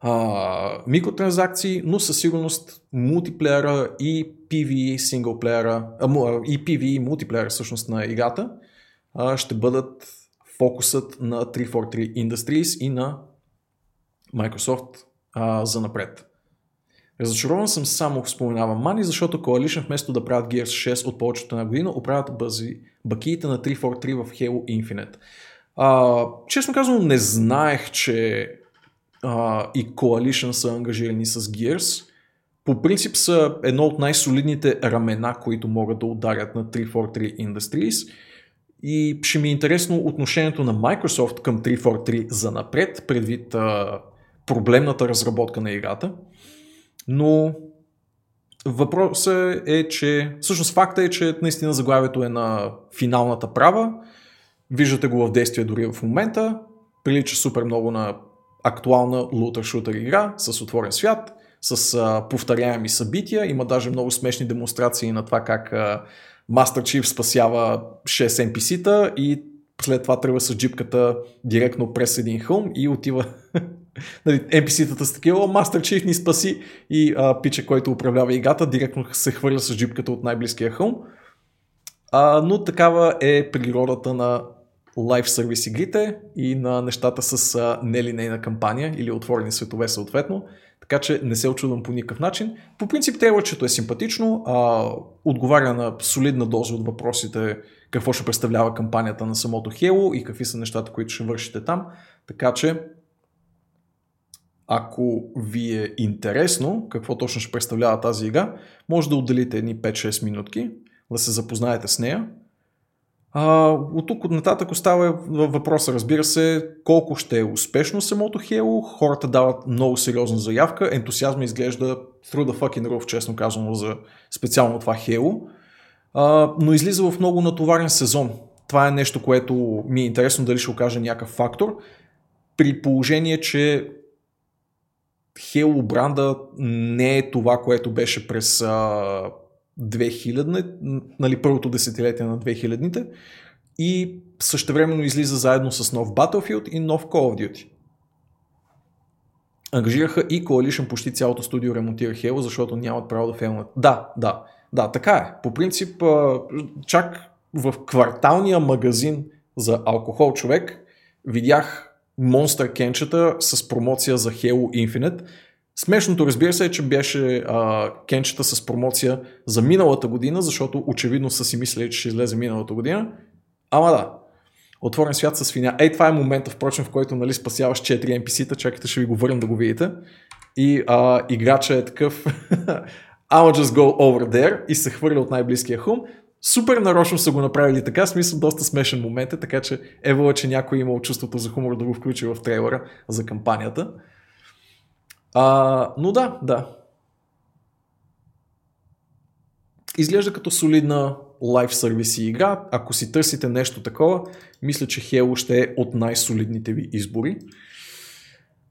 S2: а, микротранзакции, но със сигурност мултиплеера и PvE синглплеера, а, и PvE мултиплеера всъщност на играта а, ще бъдат фокусът на 343 Industries и на Microsoft а, за напред. Разочарован съм само, споменавам Мани, защото Coalition вместо да правят Gears 6 от повечето на година, оправят бази, бакиите на 343 в Halo Infinite. А, честно казвам, не знаех, че а, и Coalition са ангажирани с Gears. По принцип са едно от най-солидните рамена, които могат да ударят на 343 Industries. И ще ми е интересно отношението на Microsoft към 343 за напред, предвид а, проблемната разработка на играта. Но въпросът е, че всъщност факта е, че наистина заглавието е на финалната права. Виждате го в действие дори в момента. Прилича супер много на актуална лутър-шутър игра с отворен свят, с а, повторяеми събития. Има даже много смешни демонстрации на това как а, Master спасява 6 NPC-та и след това тръгва с джипката директно през един хълм и отива [laughs] нали, NPC-тата с такива, Master Chief ни спаси и а, пича, който управлява играта, директно се хвърля с джипката от най-близкия хълм. А, но такава е природата на лайв сервис игрите и на нещата с а, нелинейна кампания или отворени светове съответно. Така че не се очудвам по никакъв начин. По принцип трейлърчето е симпатично, а, отговаря на солидна доза от въпросите какво ще представлява кампанията на самото Halo и какви са нещата, които ще вършите там. Така че ако ви е интересно какво точно ще представлява тази игра, може да отделите едни 5-6 минутки, да се запознаете с нея А, от тук от нататък остава въ- въпроса, разбира се, колко ще е успешно самото Halo. Хората дават много сериозна заявка. Ентусиазма изглежда through the fucking roof, честно казано, за специално това Halo. А, но излиза в много натоварен сезон. Това е нещо, което ми е интересно дали ще окаже някакъв фактор. При положение, че Halo бранда не е това, което беше през а, 2000, нали, първото десетилетие на 2000-те и същевременно излиза заедно с нов Battlefield и нов Call of Duty. Ангажираха и Coalition почти цялото студио ремонтира Halo, защото нямат право да филмат. Да, да, да, така е. По принцип, чак в кварталния магазин за алкохол човек видях монстър кенчета с промоция за Halo Infinite. Смешното, разбира се, е, че беше а, кенчета с промоция за миналата година, защото очевидно са си мислили, че ще излезе миналата година. Ама да, отворен свят с свиня. Ей, това е момента, впрочем, в който нали, спасяваш 4 NPC-та, чакайте, ще ви го върна да го видите. И а, играча е такъв [laughs] I'll just go over there и се хвърля от най-близкия хум. Супер нарочно са го направили така, смисъл доста смешен момент е, така че евала, че някой е имал чувството за хумор да го включи в трейлера за кампанията. А, но да, да. Изглежда като солидна лайф сервиси игра. Ако си търсите нещо такова, мисля, че Halo ще е от най-солидните ви избори.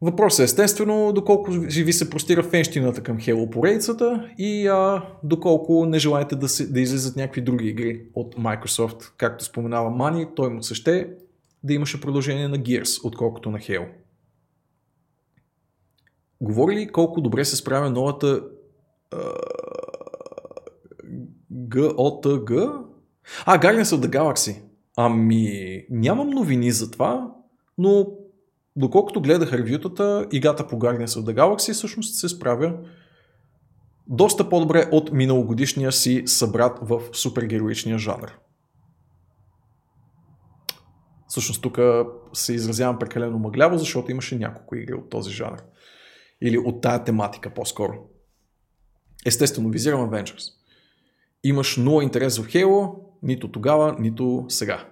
S2: Въпросът е естествено доколко ви се простира фенщината към Halo поредицата и а, доколко не желаете да, се, да излизат някакви други игри от Microsoft. Както споменава Мани, той му се ще да имаше продължение на Gears, отколкото на Halo. Говори ли колко добре се справя новата GOTG? А, Guardians of the Galaxy. Ами, нямам новини за това, но доколкото гледах ревютата, играта по Guardians of the Galaxy всъщност се справя доста по-добре от миналогодишния си събрат в супергероичния жанр. Всъщност тук се изразявам прекалено мъгляво, защото имаше няколко игри от този жанр. Или от тая тематика по-скоро. Естествено, визирам Avengers. Имаш нула интерес в Halo, нито тогава, нито сега.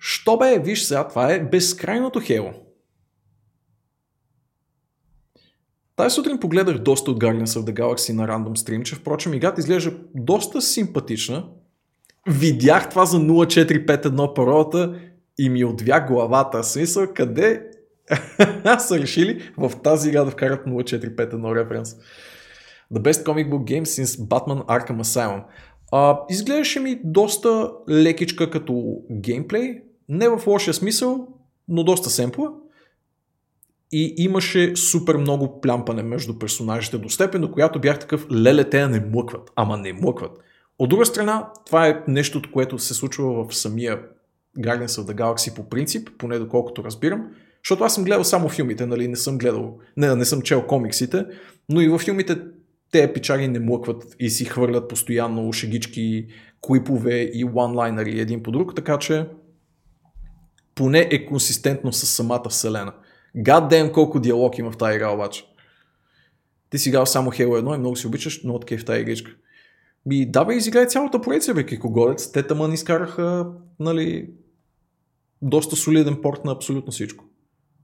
S2: Що бе, виж сега, това е безкрайното Halo. Тази сутрин погледах доста от Guardians of the Galaxy на рандом стрим, че впрочем играта изглежда доста симпатична. Видях това за 0451 паролата и ми отвя главата. Смисъл, къде [laughs] са решили в тази игра да вкарат 0451 референс. The best comic book game since Batman Arkham Asylum. А, изглеждаше ми доста лекичка като геймплей, не в лошия смисъл, но доста семпла. И имаше супер много плямпане между персонажите до степен, до която бях такъв, леле, те не млъкват. Ама не млъкват. От друга страна, това е нещо, което се случва в самия Guardians of the Galaxy по принцип, поне доколкото разбирам, защото аз съм гледал само филмите, нали, не съм гледал, не, не съм чел комиксите, но и във филмите те пичари не млъкват и си хвърлят постоянно шегички, клипове и онлайнери един по друг, така че поне е консистентно с самата вселена. God damn колко диалог има в тази игра обаче. Ти си играл само Halo 1 и много си обичаш, но от в тази игричка. Ми, да бе, изиграй цялата поредица, бе, Кикогорец. Те тъмън изкараха, нали, доста солиден порт на абсолютно всичко.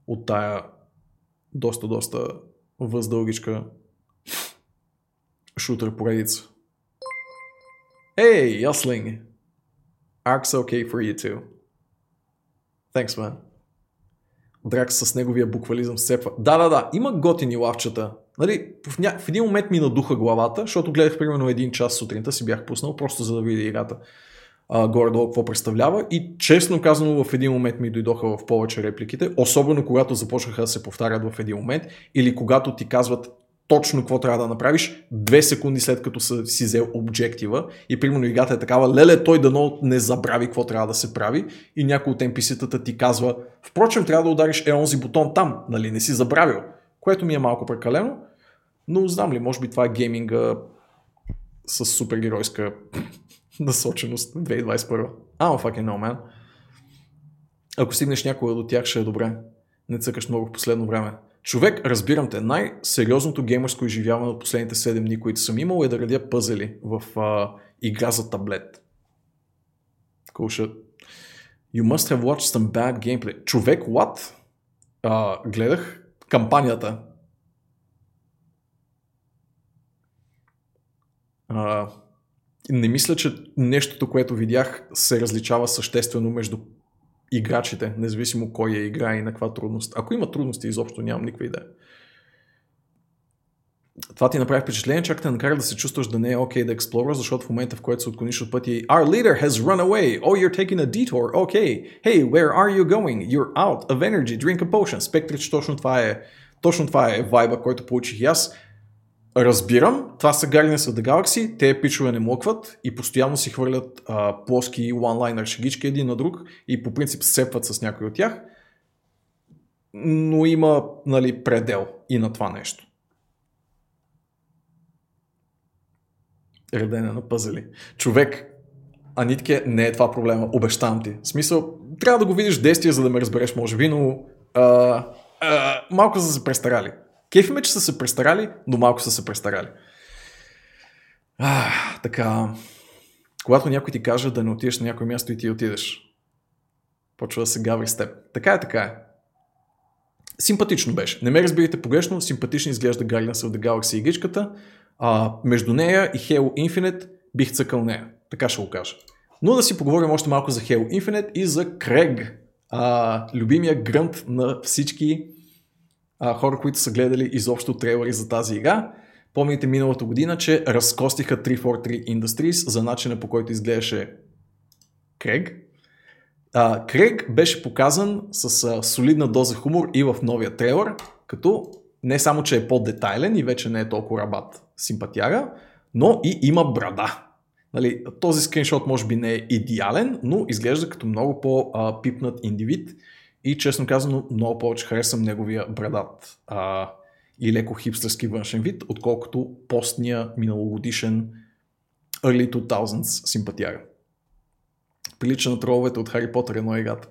S2: От тая доста, доста въздългичка шутър поредица. Hey, Yosling! Ark's okay for you too. Thanks, man. Драк с неговия буквализъм сцепва. Да, да, да, има готини лавчета. Нали, в, ня... в един момент ми надуха главата, защото гледах примерно един час сутринта, си бях пуснал, просто за да видя играта а, горе-долу какво представлява и честно казано в един момент ми дойдоха в повече репликите, особено когато започнаха да се повтарят в един момент или когато ти казват точно какво трябва да направиш две секунди след като са си взел обжектива и примерно играта е такава, леле той дано не забрави какво трябва да се прави и някой от NPC-тата ти казва, впрочем трябва да удариш е онзи бутон там, нали не си забравил, което ми е малко прекалено, но знам ли, може би това е гейминга с супергеройска [laughs] насоченост 2021. I don't fucking know, man. Ако стигнеш някога до тях, ще е добре. Не цъкаш много в последно време. Човек, разбирам те, най-сериозното геймърско изживяване от последните 7 дни, които съм имал, е да радя пъзели в а, игра за таблет. Cool. You must have watched some bad gameplay. Човек, what? А, гледах кампанията. А, не мисля, че нещото, което видях, се различава съществено между играчите, независимо кой я играе и на каква трудност. Ако има трудности, изобщо нямам никаква идея. Това ти направи впечатление, чак те накара да се чувстваш да не е окей okay да експлорваш, защото в момента, в който се отклониш от пъти Our leader has run away. Oh, you're taking a detour. Okay. Hey, where are you going? You're out of energy. Drink a potion. Спектър, че точно това е точно това е вайба, който получих и аз. Разбирам, това са Guardians of the Galaxy, те пичове не млъкват и постоянно си хвърлят а, плоски онлайнер шегички един на друг и по принцип сепват с някой от тях. Но има нали, предел и на това нещо. Редене на пъзели. Човек, Анитке, не е това проблема, обещавам ти. В смисъл, трябва да го видиш действие, за да ме разбереш, може би, но а, а, малко са се престарали. Кефи ме, че са се престарали, но малко са се престарали. А, така, когато някой ти каже да не отидеш на някое място и ти отидеш, почва да се гаври с теб. Така е, така е. Симпатично беше. Не ме разбирайте погрешно, симпатично изглежда Guardians of the Galaxy игричката. А, между нея и Halo Infinite бих цъкал нея. Така ще го кажа. Но да си поговорим още малко за Halo Infinite и за Крег, а, любимия грънт на всички а, хора, които са гледали изобщо трейлери за тази игра. Помните миналата година, че разкостиха 343 Industries за начина по който изглеждаше Крег. Крег беше показан с а, солидна доза хумор и в новия трейлер, като не само, че е по-детайлен и вече не е толкова рабат симпатяга, но и има брада. Нали, този скриншот може би не е идеален, но изглежда като много по-пипнат индивид и честно казано много повече харесвам неговия брадат а, и леко хипстърски външен вид, отколкото постния миналогодишен Early 2000s симпатяга. Прилича на троловете от Хари Потър едно играта.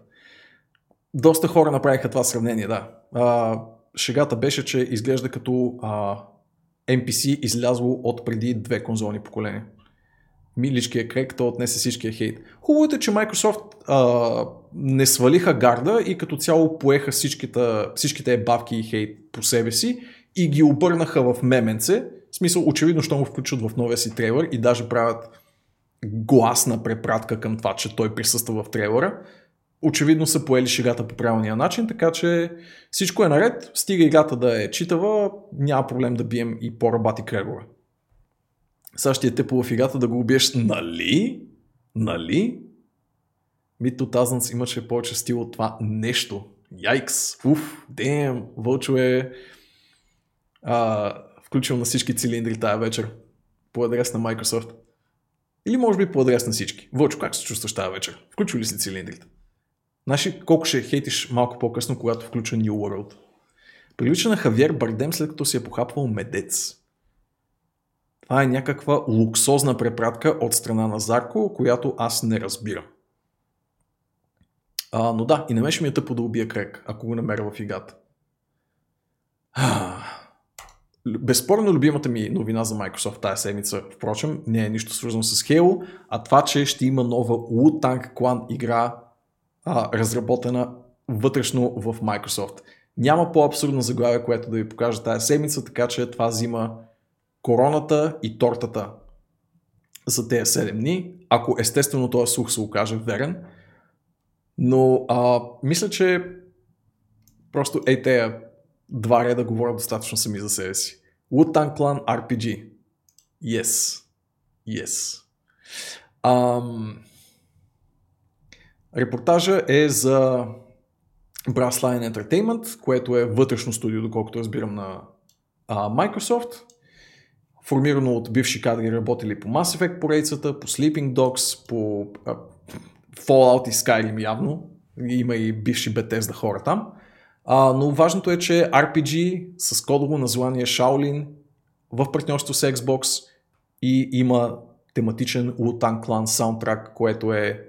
S2: Доста хора направиха това сравнение, да. А, шегата беше, че изглежда като а, NPC излязло от преди две конзолни поколения. Миличкия крек, то отнесе всичкия хейт. Хубавото е, че Microsoft а, не свалиха гарда и като цяло поеха всичките, всичките ебавки и хейт по себе си и ги обърнаха в меменце. В смисъл, очевидно, що му включват в новия си трейлер и даже правят гласна препратка към това, че той присъства в трейлера. Очевидно са поели шегата по правилния начин, така че всичко е наред. Стига играта да е читава, няма проблем да бием и по-рабати крегове. Сега ще е тъпо в играта да го убиеш, нали? Нали? Mid 2000 имаше повече стил от това нещо. Яйкс, уф, дем, Вълчо е а, включил на всички цилиндри тая вечер по адрес на Microsoft. Или може би по адрес на всички. Вълчо, как се чувстваш тази вечер? Включил ли си цилиндрите? Знаеш колко ще хейтиш малко по-късно, когато включа New World? Прилича на Хавиер Бардем след като си е похапвал медец. Това е някаква луксозна препратка от страна на Зарко, която аз не разбирам. А, но да, и не беше ми е тъпо да убия Крек, ако го намеря в играта. Безспорно любимата ми новина за Microsoft тази седмица, впрочем, не е нищо свързано с Halo, а това, че ще има нова Wu-Tang Clan игра, а, разработена вътрешно в Microsoft. Няма по-абсурдна заглавие, което да ви покажа тази седмица, така че това взима короната и тортата за тези 7 дни, ако естествено този слух се окаже верен. Но а, мисля, че просто ей тея два реда говорят достатъчно сами за себе си. Wu-Tang Clan RPG. Yes. Yes. Ам... Репортажа е за Brassline Entertainment, което е вътрешно студио, доколкото разбирам на а, Microsoft. Формирано от бивши кадри, работили по Mass Effect поредицата, по Sleeping Dogs, по а, Fallout и Skyrim явно. Има и бивши Bethesda хора там. А, но важното е, че RPG с кодово название Shaolin в партньорство с Xbox и има тематичен Wu-Tang Clan саундтрак, което е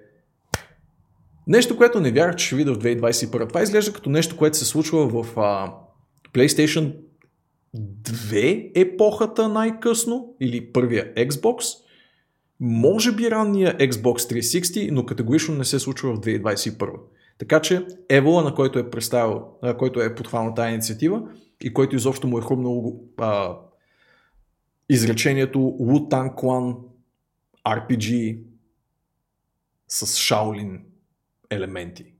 S2: нещо, което не вярвах, че ще видя в 2021. Това изглежда като нещо, което се случва в а, PlayStation 2 епохата най-късно или първия Xbox. Може би ранния Xbox 360, но категорично не се случва в 2021. Така че Евола, на който е представил, на който е подхванал тази инициатива и който изобщо му е хрумнало а, изречението Wu-Tang Clan RPG с Shaolin елементи.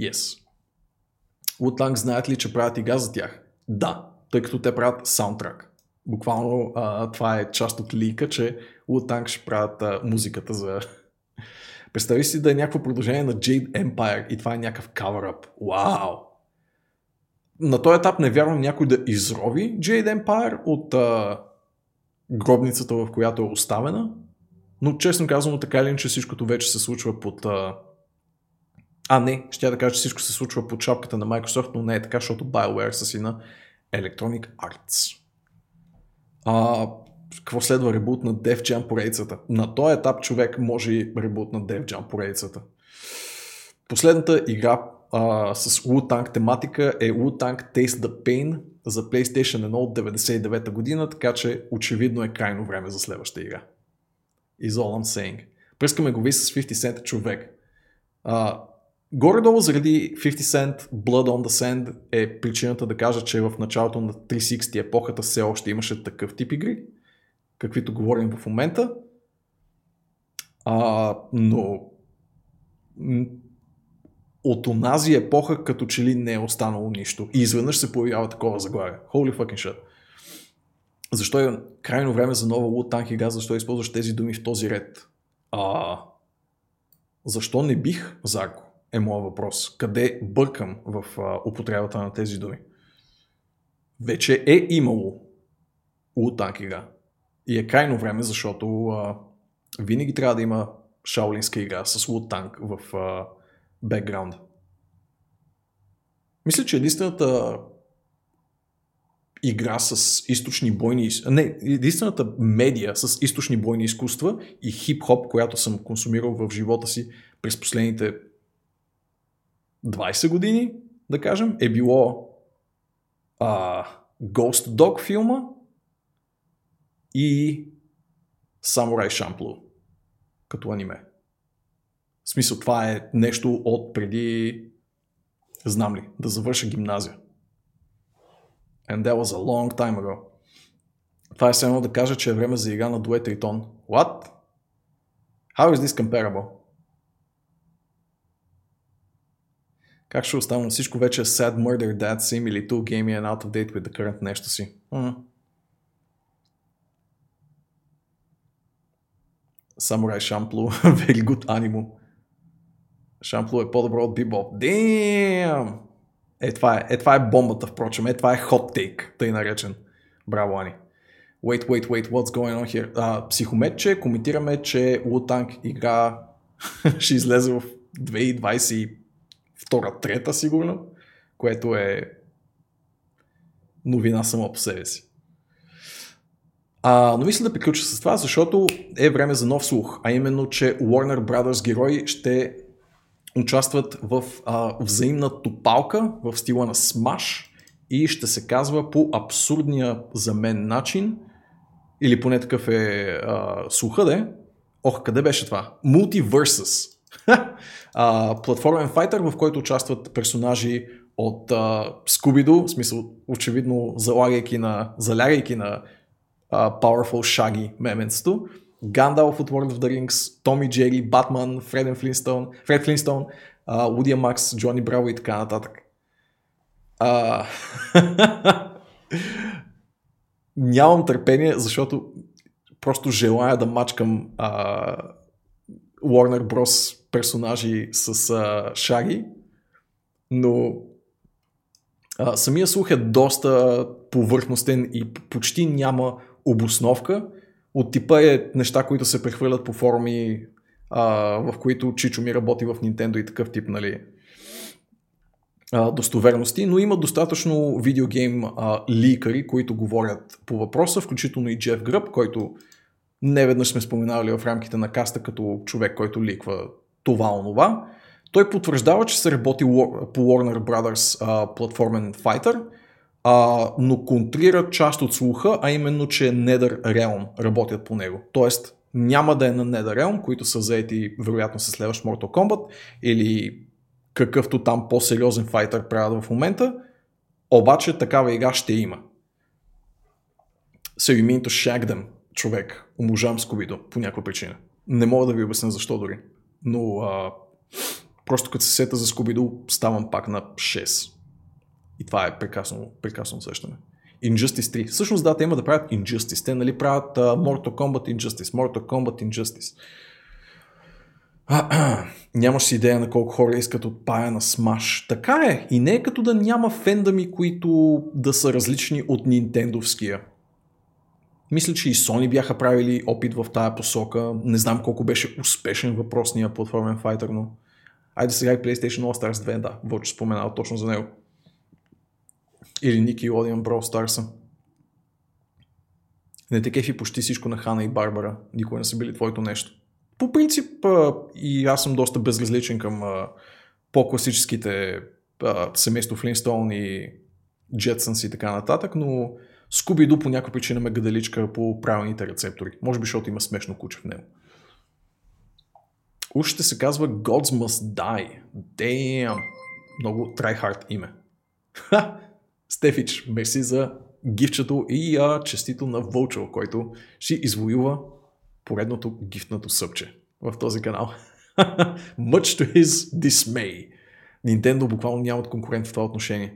S2: Yes. Wu-Tang знаят ли, че правят игра за тях? Да, тъй като те правят саундтрак. Буквално а, това е част от лика, че Wu-Tang ще правят а, музиката за... Представи си да е някакво продължение на Jade Empire и това е някакъв cover-up. Вау! На този етап не вярвам някой да изрови Jade Empire от а, гробницата, в която е оставена, но честно казано така или иначе всичкото вече се случва под... А, а не, ще да кажа, че всичко се случва под шапката на Microsoft, но не е така, защото BioWare са си на Electronic Arts. А, какво следва ребут на Def Jam поредицата? На този етап човек може и ребут на Def Jam поредицата. Последната игра а, с Wu-Tang тематика е Wu-Tang Taste the Pain за PlayStation 1 от 99 година, така че очевидно е крайно време за следваща игра. Is all I'm saying. Пръскаме го ви с 50 Cent човек. А, горе-долу заради 50 Cent Blood on the Sand е причината да кажа, че в началото на 360 епохата все още имаше такъв тип игри, каквито говорим в момента. А, но от онази епоха като че ли не е останало нищо. И изведнъж се появява такова заглавие. Holy fucking shit. Защо е крайно време за нова Wu-Tang игра? Защо използваш тези думи в този ред? А, защо не бих, Зарко? Е моят въпрос. Къде бъркам в а, употребата на тези думи? Вече е имало Wu-Tang игра. И е крайно време, защото а, винаги трябва да има шаолинска игра с Wu-Tang в а, бекграунда. Мисля, че единствената игра с източни бойни... Не, единствената медия с източни бойни изкуства и хип-хоп, която съм консумирал в живота си през последните 20 години, да кажем, е било а, Ghost Dog филма и Samurai Champloo като аниме. В смисъл, това е нещо от преди, знам ли, да завърша гимназия. And that was a long time ago. Това е все едно да кажа, че е време за игра на дует Тритон. What? How is this comparable? Как ще оставам? Всичко вече е Sad Murder Dad Sim или Too Gamey and Out of Date with the Current нещо си. Mm. Samurai [laughs] Champloo, very good animo. Шамплу е по-добро от Бибоп. Damn! Е, това е, е, това е бомбата, впрочем. Е, това е hot take, тъй наречен. Браво, Ани. Wait, wait, wait, what's going on here? Uh, психометче, коментираме, че Wu-Tang игра [laughs] ще излезе в 2022-3 сигурно, което е новина само по себе си. А, но мисля да приключа с това, защото е време за нов слух, а именно, че Warner Brothers герои ще участват в а, взаимна топалка в стила на Smash и ще се казва по абсурдния за мен начин, или поне такъв е а, слуха де. Ох, къде беше това? Multiversus. [laughs] платформен файтър, в който участват персонажи от а, Scooby-Doo, в смисъл очевидно залягайки на, залягайки на Powerful Shaggy меменцето. Гандалф от World of the Rings, Томи Джери, Батман, Фреден Флинстоун, Фред Флинстоун, Удия Макс, Джони Браво и така нататък. А... [laughs] Нямам търпение, защото просто желая да мачкам а... Warner Bros. персонажи с а... шаги, но а, самия слух е доста повърхностен и почти няма обосновка от типа е неща, които се прехвърлят по форуми, а, в които Чичо ми работи в Nintendo и такъв тип, нали, а, достоверности, но има достатъчно видеогейм а, ликари, които говорят по въпроса, включително и Джеф Гръб, който не веднъж сме споменали в рамките на каста като човек, който ликва това онова. Той потвърждава, че се работи по Warner Brothers а, платформен файтър, а, но контрира част от слуха, а именно, че Nether Realm работят по него. Тоест, няма да е на NetherRealm, които са заети вероятно с следващ Mortal Kombat или какъвто там по-сериозен файтър правят в момента, обаче такава игра ще има. So you mean to shag them, човек. Оможавам Скубидо по някаква причина. Не мога да ви обясня защо дори. Но а, просто като се сета за Скубидо, ставам пак на 6. И това е прекрасно, прекрасно усещане. Injustice 3. Всъщност да, те има да правят Injustice. Те нали правят uh, Mortal Kombat Injustice, Mortal Kombat Injustice. [clears throat] Нямаш си идея на колко хора искат от пая на Smash. Така е. И не е като да няма фендами, които да са различни от Нинтендовския. Мисля, че и Sony бяха правили опит в тая посока. Не знам колко беше успешен въпросния платформен файтър, но... Айде сега и PlayStation All Stars 2, да. Вълче споменава точно за него. Или Ники Лодиан Brawl Stars. Не те кефи почти всичко на Хана и Барбара. Никога не са били твоето нещо. По принцип и аз съм доста безразличен към по-класическите семейство Флинстоун и Jetsons и така нататък, но Скуби-Ду по някаква причина ме гадаличка по правилните рецептори. Може би, защото има смешно куче в него. Уж ще се казва Gods Must Die. Damn. Много tryhard име. Ха! Стефич, мерси за гифчето и а, честито на Вълчо, който ще извоюва поредното гифтнато съпче в този канал. [laughs] Much to his dismay. Nintendo буквално нямат конкурент в това отношение.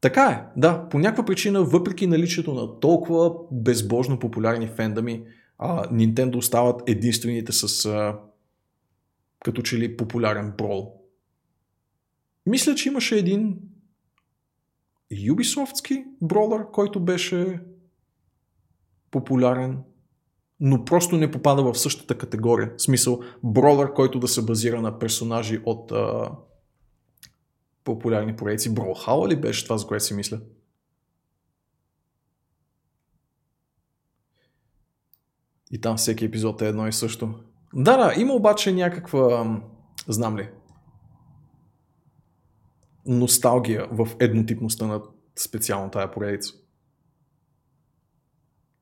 S2: Така е, да, по някаква причина, въпреки наличието на толкова безбожно популярни фендами, а, Nintendo остават единствените с а, като че ли популярен брол. Мисля, че имаше един Ubisoftски бролър, който беше популярен, но просто не попада в същата категория. В смисъл, бролър, който да се базира на персонажи от а, популярни поредици. Бrawlhalla ли беше това, за което си мисля? И там всеки епизод е едно и също. Да, да, има обаче някаква, знам ли, носталгия в еднотипността на специално тая поредица.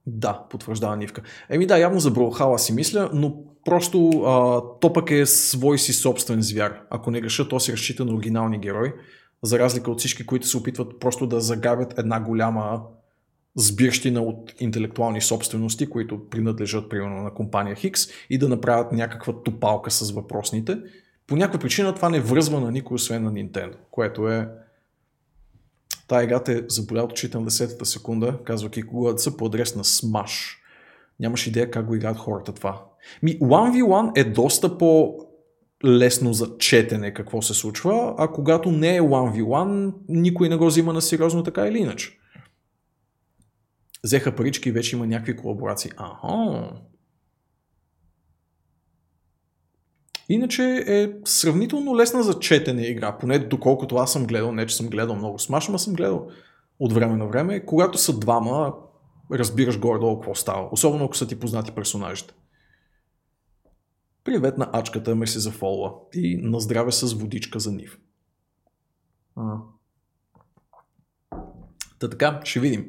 S2: Да, потвърждава Нивка. Еми да, явно за Броухала си мисля, но просто а, то пък е свой си собствен звяр. Ако не греша, то си разчита на оригинални герои, за разлика от всички, които се опитват просто да загавят една голяма сбирщина от интелектуални собствености, които принадлежат примерно на компания Хикс и да направят някаква топалка с въпросните. По някаква причина това не връзва на никой, освен на Nintendo, което е Тая игра те заболя от очите на 10-та секунда, казва Кико са по адрес на Smash. Нямаш идея как го играят хората това. Ми, 1v1 е доста по лесно за четене какво се случва, а когато не е 1v1, никой не го взима на сериозно така или иначе. Взеха парички и вече има някакви колаборации. Аха. Иначе е сравнително лесна за четене игра, поне доколкото аз съм гледал, не че съм гледал много Smash, но съм гледал от време на време. Когато са двама, разбираш горе-долу какво става, особено ако са ти познати персонажите. Привет на ачката, мерси за фолла и на здраве с водичка за нив. А. Та така, ще видим.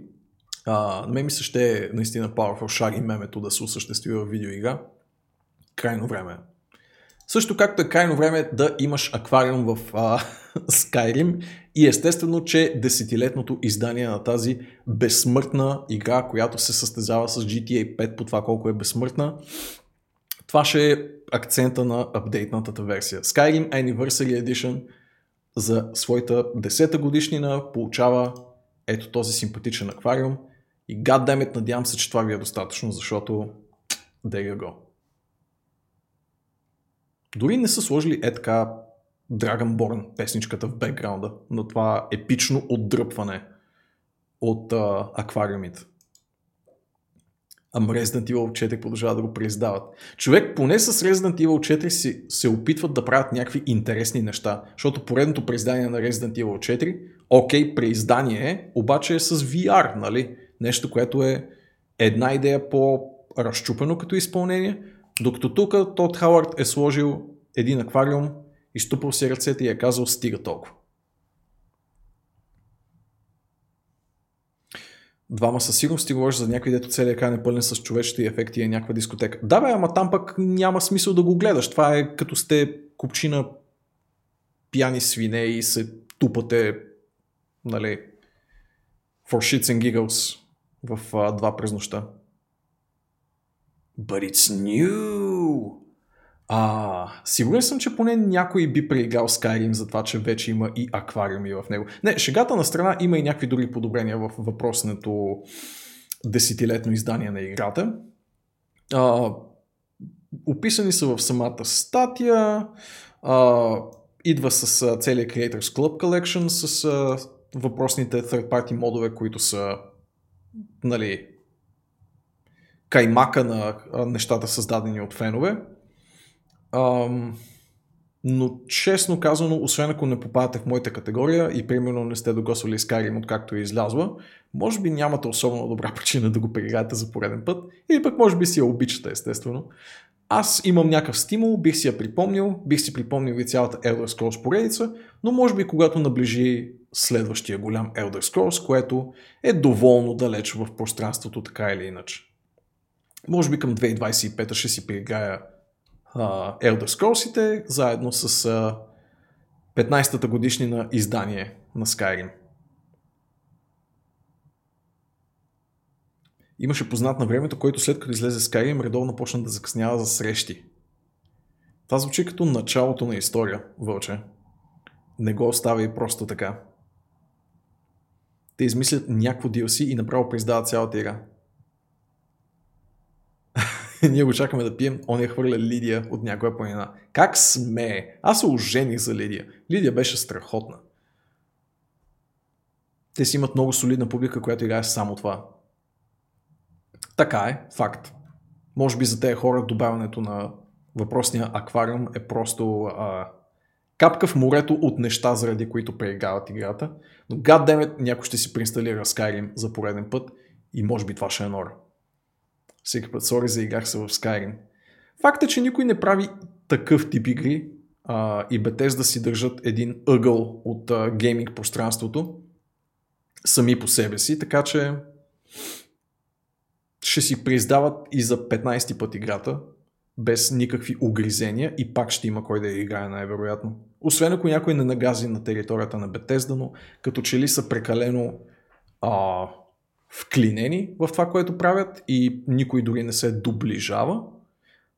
S2: А, на мен ми се ще е наистина Powerful Shaggy мемето да се осъществи в видеоигра. Крайно време е. Също както е крайно време да имаш аквариум в а, [laughs] Skyrim и естествено, че десетилетното издание на тази безсмъртна игра, която се състезава с GTA 5 по това колко е безсмъртна, това ще е акцента на апдейтнатата версия. Skyrim Anniversary Edition за своята 10-та годишнина получава ето този симпатичен аквариум и goddammit, надявам се, че това ви е достатъчно, защото there you go. Дори не са сложили е така Dragonborn песничката в бекграунда на това епично отдръпване от а, аквариумите. Ама Resident Evil 4 продължава да го преиздават. Човек, поне с Resident Evil 4 си, се опитват да правят някакви интересни неща, защото поредното преиздание на Resident Evil 4, окей, преиздание е, обаче е с VR, нали? Нещо, което е една идея по-разчупено като изпълнение, докато тук Тод Хауърд е сложил един аквариум, изтупал си ръцете и е казал стига толкова. Двама със сигурност ти говориш за някой, дето целият екран е пълен с човечети ефекти и е някаква дискотека. Да, бе, ама там пък няма смисъл да го гледаш. Това е като сте купчина пияни свине и се тупате, нали, for shits and giggles в а, два през нощта. But it's new! А, сигурен съм, че поне някой би преиграл Skyrim за това, че вече има и аквариуми в него. Не, шегата на страна има и някакви други подобрения в въпросното десетилетно издание на играта. А, описани са в самата статия, а, идва с целият Creators Club Collection, с а, въпросните third-party модове, които са нали, каймака на нещата създадени от фенове. Но честно казано, освен ако не попадате в моята категория и примерно не сте догосвали Skyrim откакто е излязла, може би нямате особено добра [laughs] причина да го преиграете за пореден път или пък може би си я обичате естествено. Аз имам някакъв стимул, бих си я припомнил, бих си припомнил и цялата Elder Scrolls поредица, но може би когато наближи следващия голям Elder Scrolls, което е доволно далеч в пространството така или иначе. Може би към 2025 ще си прииграя uh, Elder Scrolls заедно с uh, 15-та годишнина издание на Skyrim. Имаше познат на времето, който след като излезе Skyrim редовно почна да закъснява за срещи. Това звучи като началото на история, Вълче. Не го оставя просто така. Те измислят някакво DLC и направо приздават цялата игра. [laughs] Ние го чакаме да пием, он я хвърля Лидия от някоя планина. Как сме? Аз се ожених за Лидия. Лидия беше страхотна. Те си имат много солидна публика, която играе само това. Така е, факт. Може би за тези хора добавянето на въпросния аквариум е просто а, капка в морето от неща, заради които преиграват играта. Но goddammit, някой ще си преинсталира Skyrim за пореден път и може би това ще е нора. Всеки път, сори за играх се в Skyrim. Факт е, че никой не прави такъв тип игри а, и да си държат един ъгъл от а, гейминг пространството сами по себе си, така че ще си прииздават и за 15 път играта, без никакви огризения и пак ще има кой да я играе най-вероятно. Освен ако някой не нагази на територията на Бетезда, но като че ли са прекалено а, вклинени в това, което правят и никой дори не се доближава.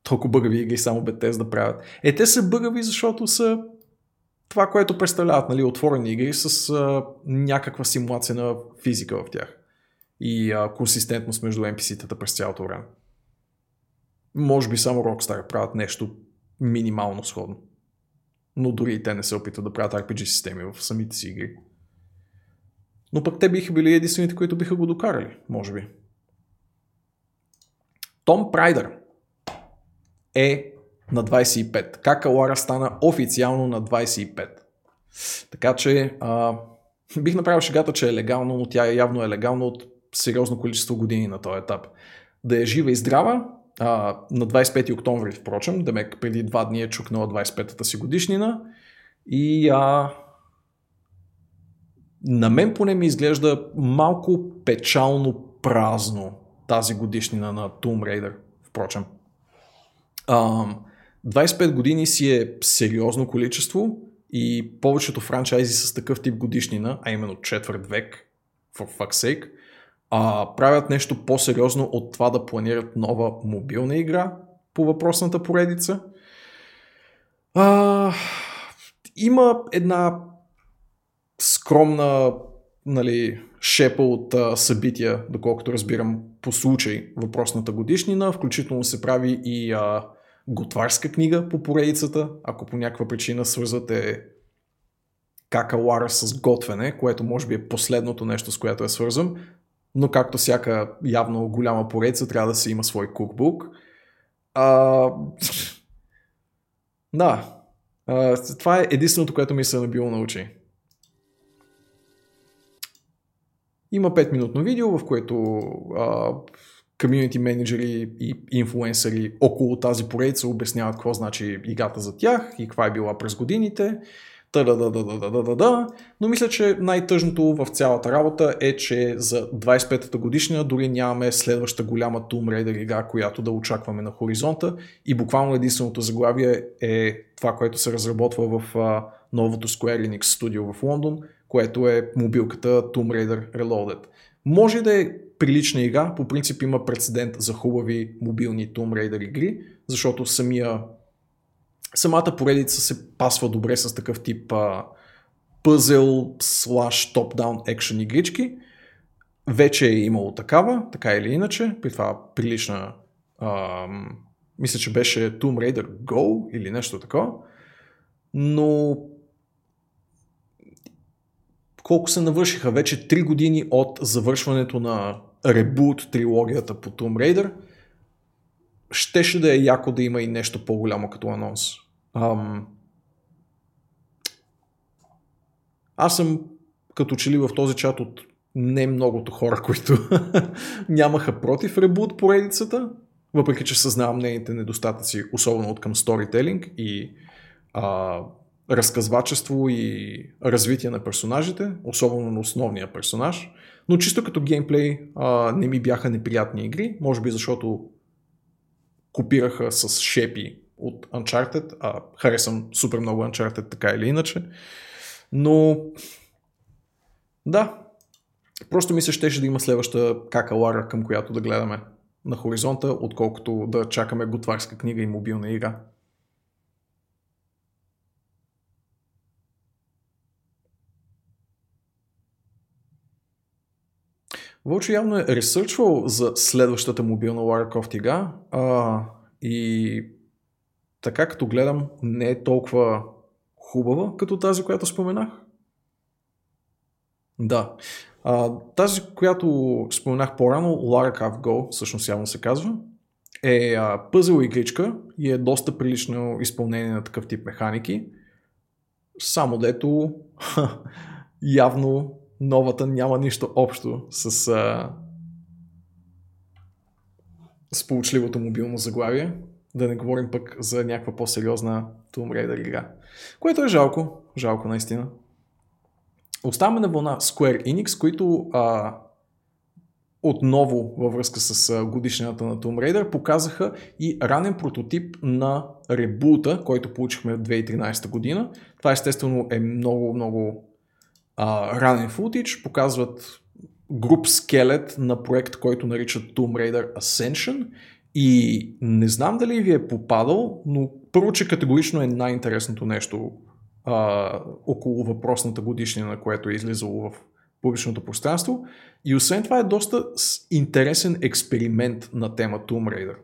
S2: Толкова бъгави игри само Бетез да правят. Е, те са бъгави, защото са това, което представляват, нали, отворени игри с а, някаква симулация на физика в тях. И а, консистентност между NPC-тата през цялото време. Може би само Rockstar правят нещо минимално сходно. Но дори и те не се опитват да правят RPG системи в самите си игри. Но пък те биха били единствените, които биха го докарали, може би. Том Прайдър е на 25. Как Алара стана официално на 25. Така че а, бих направил шегата, че е легално, но тя явно е легално от сериозно количество години на този етап. Да е жива и здрава, а, на 25 октомври, впрочем, демек преди два дни е чукнала 25-та си годишнина и а, на мен поне ми изглежда малко печално празно тази годишнина на Tomb Raider, впрочем. А, 25 години си е сериозно количество и повечето франчайзи с такъв тип годишнина, а именно четвърт век, for fuck's sake, а, правят нещо по-сериозно от това да планират нова мобилна игра по въпросната поредица. А, има една скромна нали, шепа от а, събития, доколкото разбирам по случай въпросната годишнина. Включително се прави и а, готварска книга по поредицата, ако по някаква причина свързвате какалара с готвене, което може би е последното нещо, с което е свързвам, но както всяка явно голяма поредица, трябва да си има свой кукбук. А... [laughs] да, а, това е единственото, което ми се е набило на очи. Има 5-минутно видео, в което комьюнити менеджери и инфлуенсъри около тази поредица обясняват какво значи играта за тях и каква е била през годините. Та-да-да-да-да-да-да. Но мисля, че най-тъжното в цялата работа е, че за 25-та годишнина дори нямаме следваща голяма Tomb Raider игра, която да очакваме на хоризонта и буквално единственото заглавие е това, което се разработва в а, новото Square Enix студио в Лондон, което е мобилката Tomb Raider Reloaded. Може да е прилична игра, по принцип има прецедент за хубави мобилни Tomb Raider игри, защото самия самата поредица се пасва добре с такъв тип а, пъзел слаш топ-даун екшен игрички. Вече е имало такава, така или иначе, при това прилична а, мисля, че беше Tomb Raider Go или нещо такова. Но колко се навършиха вече 3 години от завършването на ребут трилогията по Tomb Raider, щеше да е яко да има и нещо по-голямо като анонс. Ам... Аз съм като че ли в този чат от не многото хора, [laughs] които нямаха против ребут поредицата, въпреки че съзнавам нейните недостатъци, особено от към сторителинг и а, разказвачество и развитие на персонажите, особено на основния персонаж. Но чисто като геймплей а, не ми бяха неприятни игри, може би защото копираха с шепи от Uncharted, а харесвам супер много Uncharted така или иначе. Но да, просто ми се щеше да има следваща кака Лара, към която да гледаме на хоризонта, отколкото да чакаме готварска книга и мобилна игра. Вълчо явно е ресърчвал за следващата мобилна Lara Croft игра а, и така като гледам не е толкова хубава като тази, която споменах. Да. А, тази, която споменах по-рано, Lara Go, всъщност явно се казва, е а, пъзел игричка и е доста прилично изпълнение на такъв тип механики. Само дето [laughs] явно новата няма нищо общо с, а, с получливото мобилно заглавие. Да не говорим пък за някаква по-сериозна Tomb Raider игра. Което е жалко. Жалко наистина. Оставаме на вълна Square Enix, които а, отново във връзка с годишнината на Tomb Raider показаха и ранен прототип на ребута, който получихме в 2013 година. Това естествено е много, много ранен футич, показват груп скелет на проект, който наричат Tomb Raider Ascension и не знам дали ви е попадал, но първо, че категорично е най-интересното нещо а, около въпросната годишнина, на което е излизало в публичното пространство. И освен това е доста интересен експеримент на тема Tomb Raider.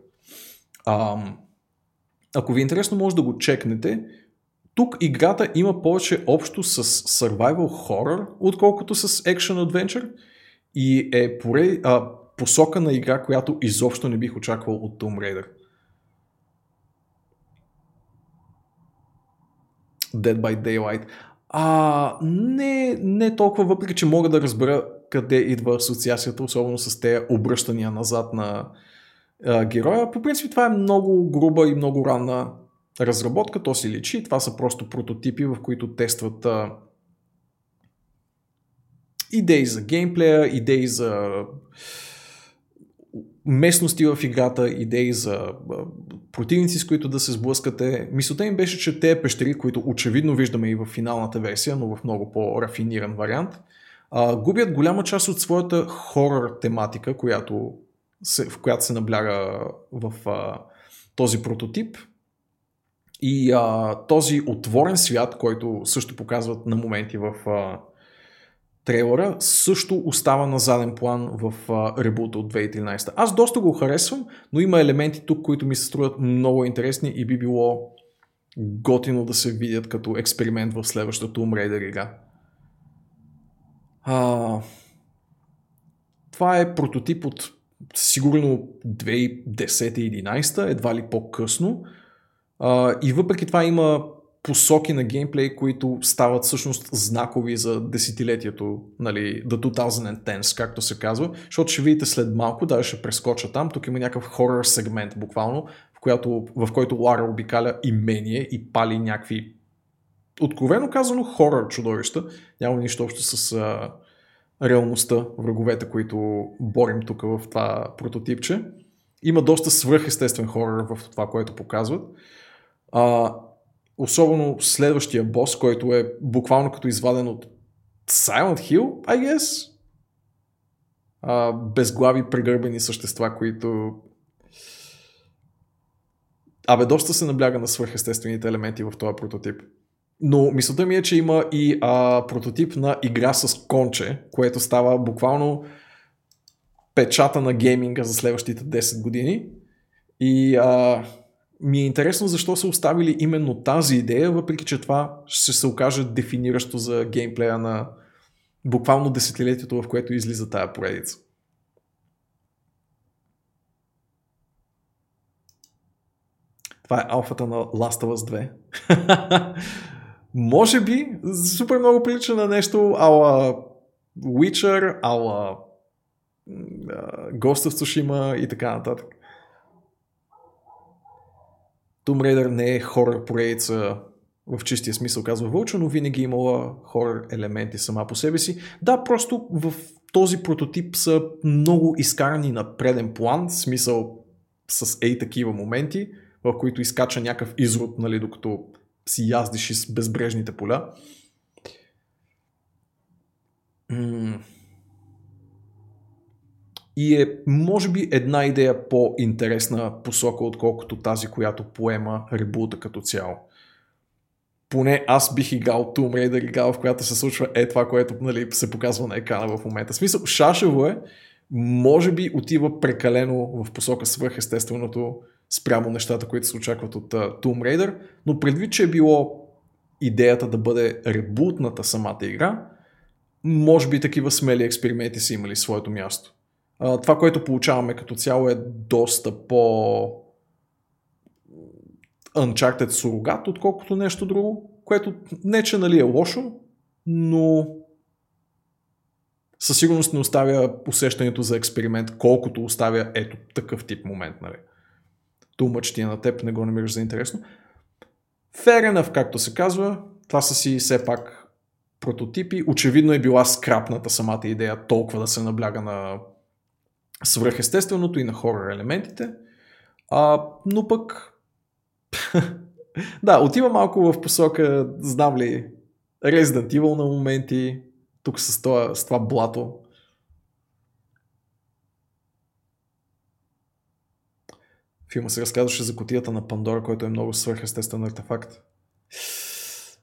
S2: А, ако ви е интересно, може да го чекнете. Тук играта има повече общо с survival horror, отколкото с action adventure и е поред, а, посока на игра, която изобщо не бих очаквал от Tomb Raider. Dead by Daylight. А, не, не толкова, въпреки че мога да разбера къде идва асоциацията, особено с тези обръщания назад на а, героя. По принцип това е много груба и много ранна разработка, то си личи. Това са просто прототипи, в които тестват а, идеи за геймплея, идеи за местности в играта, идеи за противници, с които да се сблъскате. Мисълта им беше, че те пещери, които очевидно виждаме и в финалната версия, но в много по-рафиниран вариант, а, губят голяма част от своята хорър тематика, която се, в която се набляга в а, този прототип. И а, този отворен свят, който също показват на моменти в а, трейлера също остава на заден план в ребута от 2013. Аз доста го харесвам, но има елементи тук, които ми се струват много интересни и би било готино да се видят като експеримент в следващата Tomb Raider игра. А, това е прототип от сигурно 2010-2011, едва ли по-късно. И въпреки това има посоки на геймплей, които стават всъщност знакови за десетилетието, нали, The 2010, както се казва, защото ще видите след малко, даже ще прескоча там, тук има някакъв хорър сегмент буквално, в, която, в който Лара обикаля имение и пали някакви откровено казано хорър чудовища. Няма нищо общо с а, реалността, враговете, които борим тук в това прототипче. Има доста свръхестествен хорър в това, което показват. А, особено следващия бос, който е буквално като изваден от Silent Hill, I guess. А, безглави прегърбени същества, които Абе, доста се набляга на свърхестествените елементи в този прототип. Но мисълта ми е, че има и а, прототип на игра с конче, което става буквално печата на гейминга за следващите 10 години. И а, ми е интересно защо са оставили именно тази идея, въпреки че това ще се окаже дефиниращо за геймплея на буквално десетилетието, в което излиза тая поредица. Това е алфата на Last of Us 2. [laughs] Може би супер много прилича на нещо ала Witcher, ала Ghost of Tsushima и така нататък. Tomb Raider не е хорър поредица в чистия смисъл, казва Вълчо, но винаги е имала хорър елементи сама по себе си. Да, просто в този прототип са много изкарани на преден план, смисъл с ей такива моменти, в които изкача някакъв изрод, нали, докато си яздиш из безбрежните поля. И е, може би, една идея по-интересна посока, отколкото тази, която поема ребута като цяло. Поне аз бих играл Tomb Raider играл, в която се случва е това, което нали, се показва на екрана в момента. В смисъл, шашево е, може би отива прекалено в посока свръхестественото спрямо нещата, които се очакват от uh, Tomb Raider, но предвид, че е било идеята да бъде ребутната самата игра, може би такива смели експерименти са имали своето място. Това, което получаваме като цяло е доста по Uncharted сурогат, отколкото нещо друго, което не че нали е лошо, но със сигурност не оставя усещането за експеримент, колкото оставя ето такъв тип момент. Нали тумъч ти е на теб, не го намираш за интересно. Fair както се казва, това са си все пак прототипи. Очевидно е била скрапната самата идея толкова да се набляга на свръхестественото и на хорър елементите. А, но пък [laughs] да, отива малко в посока, знам ли, Resident Evil на моменти, тук с това, с това блато. филма се разказваше за котията на Пандора, който е много свърхестествен артефакт.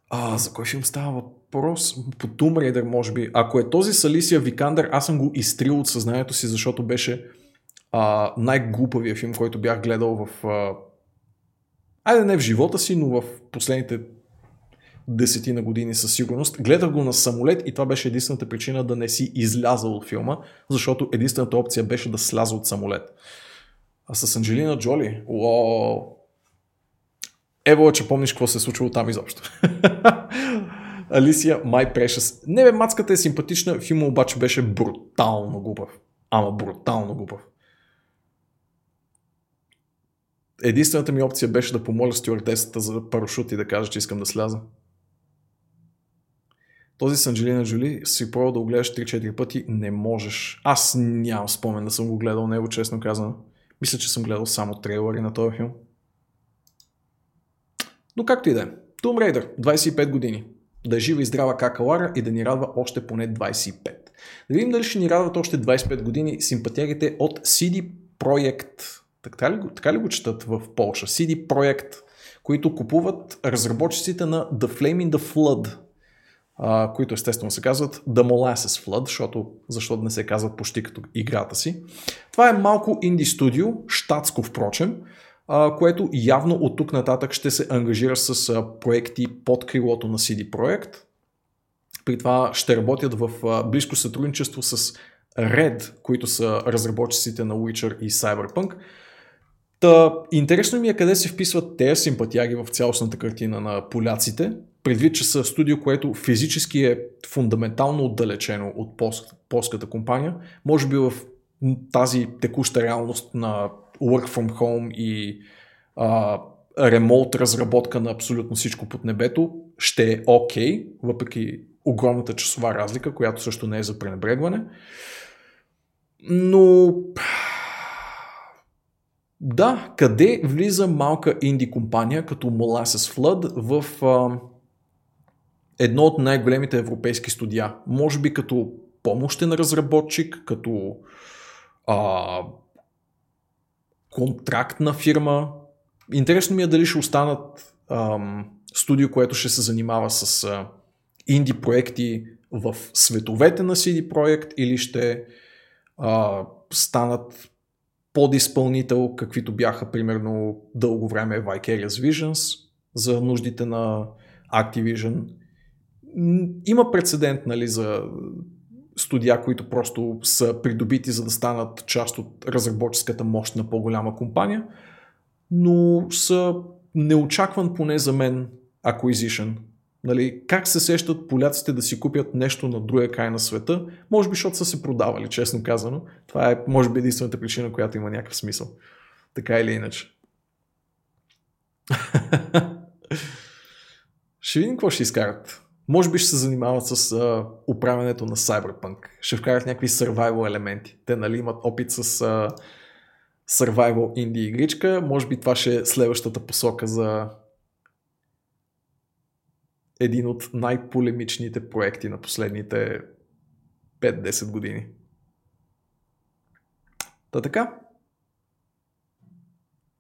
S2: А, за кой филм става въпрос? По Tomb Raider, може би. Ако е този с Алисия Викандър, аз съм го изтрил от съзнанието си, защото беше а, най-глупавия филм, който бях гледал в... А... Айде не в живота си, но в последните десетина години със сигурност. Гледах го на самолет и това беше единствената причина да не си излязал от филма, защото единствената опция беше да сляза от самолет. А с Анджелина Джоли? Уоу! Ево, че помниш какво се е случило там изобщо. [laughs] Алисия My Precious. Не бе, мацката е симпатична, филма обаче беше брутално глупав. Ама брутално глупав. Единствената ми опция беше да помоля стюардесата за парашут и да кажа, че искам да сляза. Този с Анджелина Джоли си пробвал да го гледаш 3-4 пъти, не можеш. Аз нямам спомен да съм го гледал него, честно казано. Мисля, че съм гледал само трейлери на този филм. Но както и да е. Tomb Raider, 25 години. Да е жива и здрава кака Лара и да ни радва още поне 25. Да видим дали ще ни радват още 25 години симпатиарите от CD Projekt. Така ли, така ли го четат в Полша? CD Projekt, които купуват разработчиците на The Flame in the Flood, а, които естествено се казват The Molasses Flood, защото защо да не се казват почти като играта си. Това е малко инди студио, штатско впрочем, което явно от тук нататък ще се ангажира с проекти под крилото на CD Projekt. При това ще работят в близко сътрудничество с Red, които са разработчиците на Witcher и Cyberpunk. Та, интересно ми е къде се вписват тези симпатияги в цялостната картина на поляците, предвид, че са студио, което физически е фундаментално отдалечено от полската компания, може би в тази текуща реалност на work from home и а, ремонт разработка на абсолютно всичко под небето, ще е окей, okay, въпреки огромната часова разлика, която също не е за пренебрегване. Но да, къде влиза малка инди компания като Molasses Flood в а, едно от най-големите европейски студия? Може би като помощен разработчик, като а, контрактна фирма. Интересно ми е дали ще останат ам, студио, което ще се занимава с а, инди проекти в световете на CD Projekt или ще а, станат подизпълнител, каквито бяха примерно дълго време Vicarious Visions за нуждите на Activision. Има прецедент нали, за студия, които просто са придобити за да станат част от разработческата мощ на по-голяма компания, но са неочакван поне за мен acquisition. Нали, как се сещат поляците да си купят нещо на другия край на света? Може би, защото са се продавали, честно казано. Това е, може би, единствената причина, която има някакъв смисъл. Така или иначе. [laughs] ще видим какво ще изкарат. Може би ще се занимават с а, управянето на Cyberpunk. Ще вкарат някакви survival елементи. Те нали имат опит с а, survival инди игричка. Може би това ще е следващата посока за един от най-полемичните проекти на последните 5-10 години. Та така.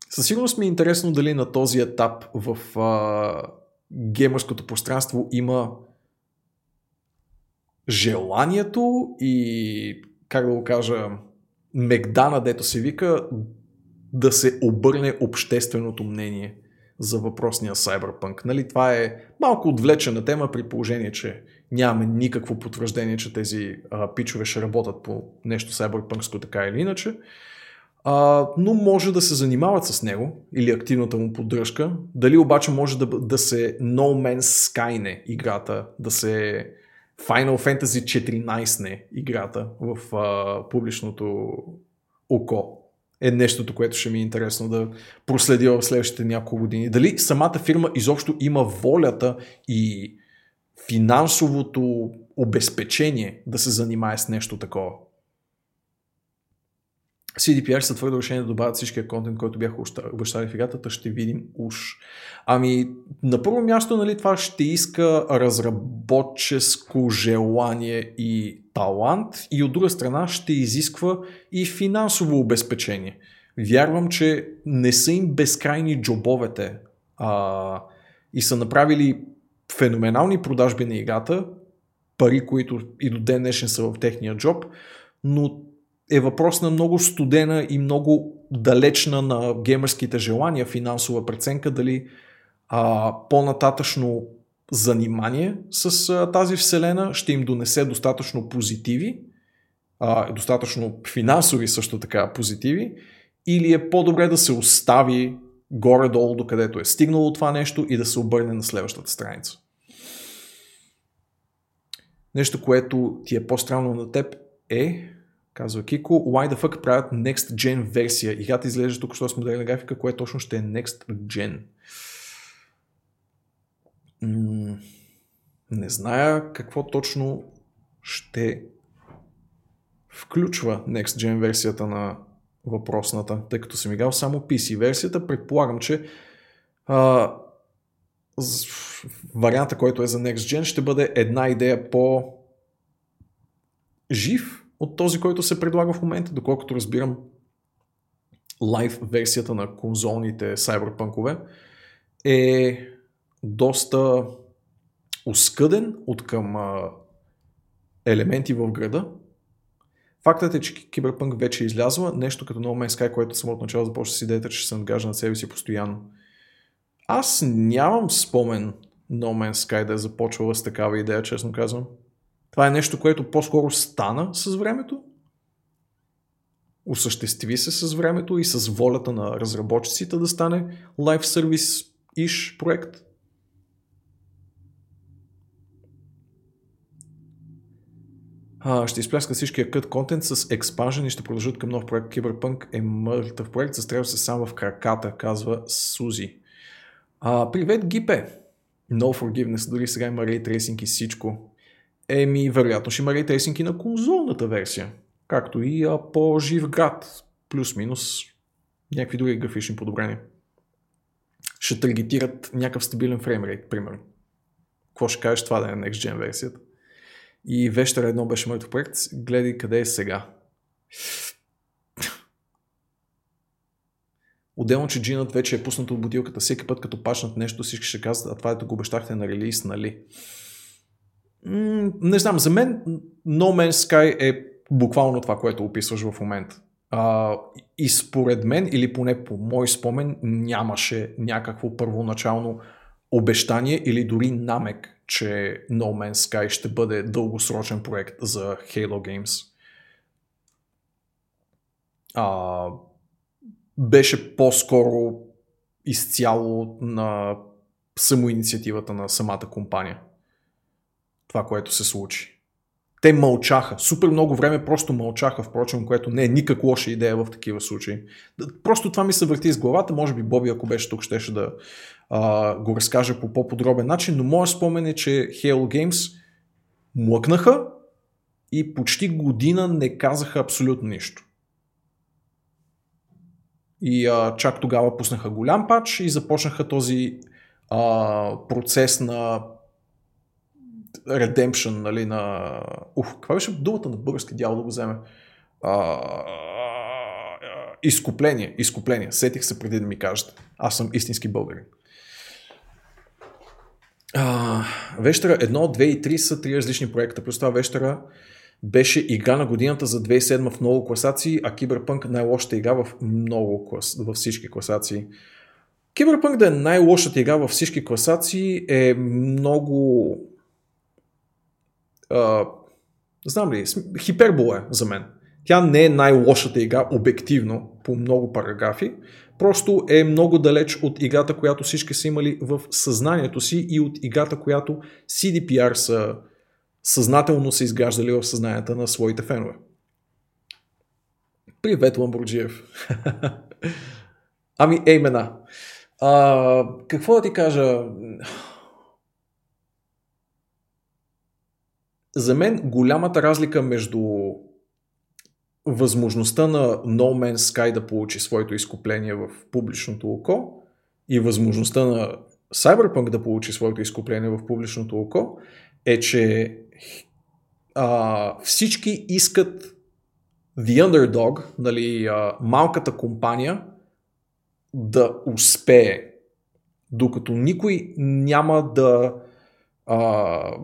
S2: Със сигурност ми е интересно дали на този етап в а, геймърското пространство има желанието и, как да го кажа, мегдана, дето се вика, да се обърне общественото мнение за въпросния Cyberpunk. Нали, това е малко отвлечена тема при положение, че нямаме никакво потвърждение, че тези а, пичове ще работят по нещо Cyberpunksко така или иначе. А, но може да се занимават с него или активната му поддръжка. Дали обаче може да, да се No Man's Sky не играта, да се Final Fantasy 14 не играта в а, публичното око е нещото, което ще ми е интересно да проследя в следващите няколко години. Дали самата фирма изобщо има волята и финансовото обезпечение да се занимае с нещо такова. CDPR са твърдо решение да добавят всичкия контент, който бяха обещали в играта, ще видим уж. Ами, на първо място, нали, това ще иска разработческо желание и талант и от друга страна ще изисква и финансово обезпечение. Вярвам, че не са им безкрайни джобовете а, и са направили феноменални продажби на играта, пари, които и до ден днешен са в техния джоб, но е въпрос на много студена и много далечна на геймерските желания финансова преценка, дали а, по-нататъчно занимание с а, тази вселена ще им донесе достатъчно позитиви, а, достатъчно финансови също така позитиви, или е по-добре да се остави горе-долу докъдето е стигнало това нещо и да се обърне на следващата страница. Нещо, което ти е по-странно на теб е, казва Кико, why the fuck правят Next Gen версия? Играта изглежда тук, що с модерна графика, което точно ще е Next Gen. Не зная какво точно ще включва Next Gen версията на въпросната, тъй като съм играл само PC версията. Предполагам, че а, варианта, който е за Next Gen, ще бъде една идея по жив от този, който се предлага в момента, доколкото разбирам лайв версията на конзолните Cyberpunk е доста оскъден от към а, елементи в града. Фактът е, че Киберпънк вече е излязла, нещо като No Man's Sky, което самото начало започва с идеята, че се надгажда на себе си постоянно. Аз нямам спомен No Man's Sky да е започвала с такава идея, честно казвам. Това е нещо, което по-скоро стана с времето, осъществи се с времето и с волята на разработчиците да стане Live Service иш проект. А, ще изпляска всичкия кът контент с експанжен и ще продължат към нов проект. Киберпънк е мъртъв проект, застрява се сам в краката, казва Сузи. А, привет, Гипе! No Forgiveness, дори сега има Tracing и всичко. Еми, вероятно ще има Tracing и на конзолната версия. Както и а, по-жив град. Плюс-минус някакви други графични подобрения. Ще таргетират някакъв стабилен фреймрейт, примерно. Какво ще кажеш това да е Next Gen версията? И Вещера едно беше мъртв проект. Гледай къде е сега. Отделно, че джинът вече е пуснат от бутилката. Всеки път, като пачнат нещо, всички ще казват, а това ето го обещахте на релиз, нали? Не знам, за мен No Man's Sky е буквално това, което описваш в момента. А, и според мен, или поне по мой спомен, нямаше някакво първоначално обещание или дори намек, че No Man's Sky ще бъде дългосрочен проект за Halo Games. А, беше по-скоро изцяло на самоинициативата на самата компания. Това, което се случи. Те мълчаха. Супер много време просто мълчаха, впрочем, което не е никак лоша идея в такива случаи. Просто това ми се върти из главата. Може би Боби, ако беше тук, щеше да а, го разкаже по по-подробен начин, но моят спомен е, че Halo Games млъкнаха и почти година не казаха абсолютно нищо. И а, чак тогава пуснаха голям пач и започнаха този а, процес на redemption, нали, на... Ух, каква беше думата на български дял да го вземе? А, изкупление, изкупление. Сетих се преди да ми кажете. Аз съм истински българин. А, Вещера 1, 2 и 3 са три различни проекта. Плюс това Вещера беше игра на годината за 2007 в много класации, а Киберпънк най-лошата игра в много клас... във всички класации. Киберпънк да е най-лошата игра във всички класации е много... А, знам ли, хипербола е за мен. Тя не е най-лошата игра обективно по много параграфи, просто е много далеч от играта, която всички са имали в съзнанието си и от играта, която CDPR са съзнателно са изграждали в съзнанието на своите фенове. Привет, Ламбурджиев! [laughs] ами, еймена. А, какво да ти кажа? За мен голямата разлика между възможността на No Man's Sky да получи своето изкупление в публичното око и възможността на Cyberpunk да получи своето изкупление в публичното око е, че а, всички искат The Underdog, нали, а, малката компания, да успее, докато никой няма да а,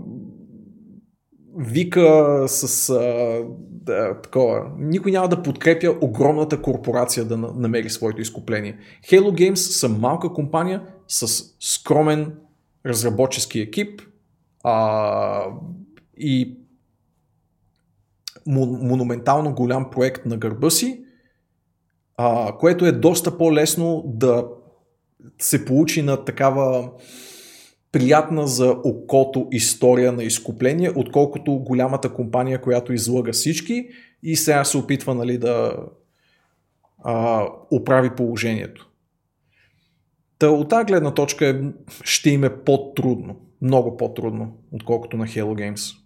S2: вика с а, да, такова. Никой няма да подкрепя огромната корпорация да намери своето изкупление. Halo Games са малка компания с скромен разработчески екип а, и монументално голям проект на гърба си, а, което е доста по-лесно да се получи на такава приятна за окото история на изкупление, отколкото голямата компания, която излага всички и сега се опитва нали, да а, оправи положението. Та от тази гледна точка е, ще им е по-трудно, много по-трудно, отколкото на Halo Games.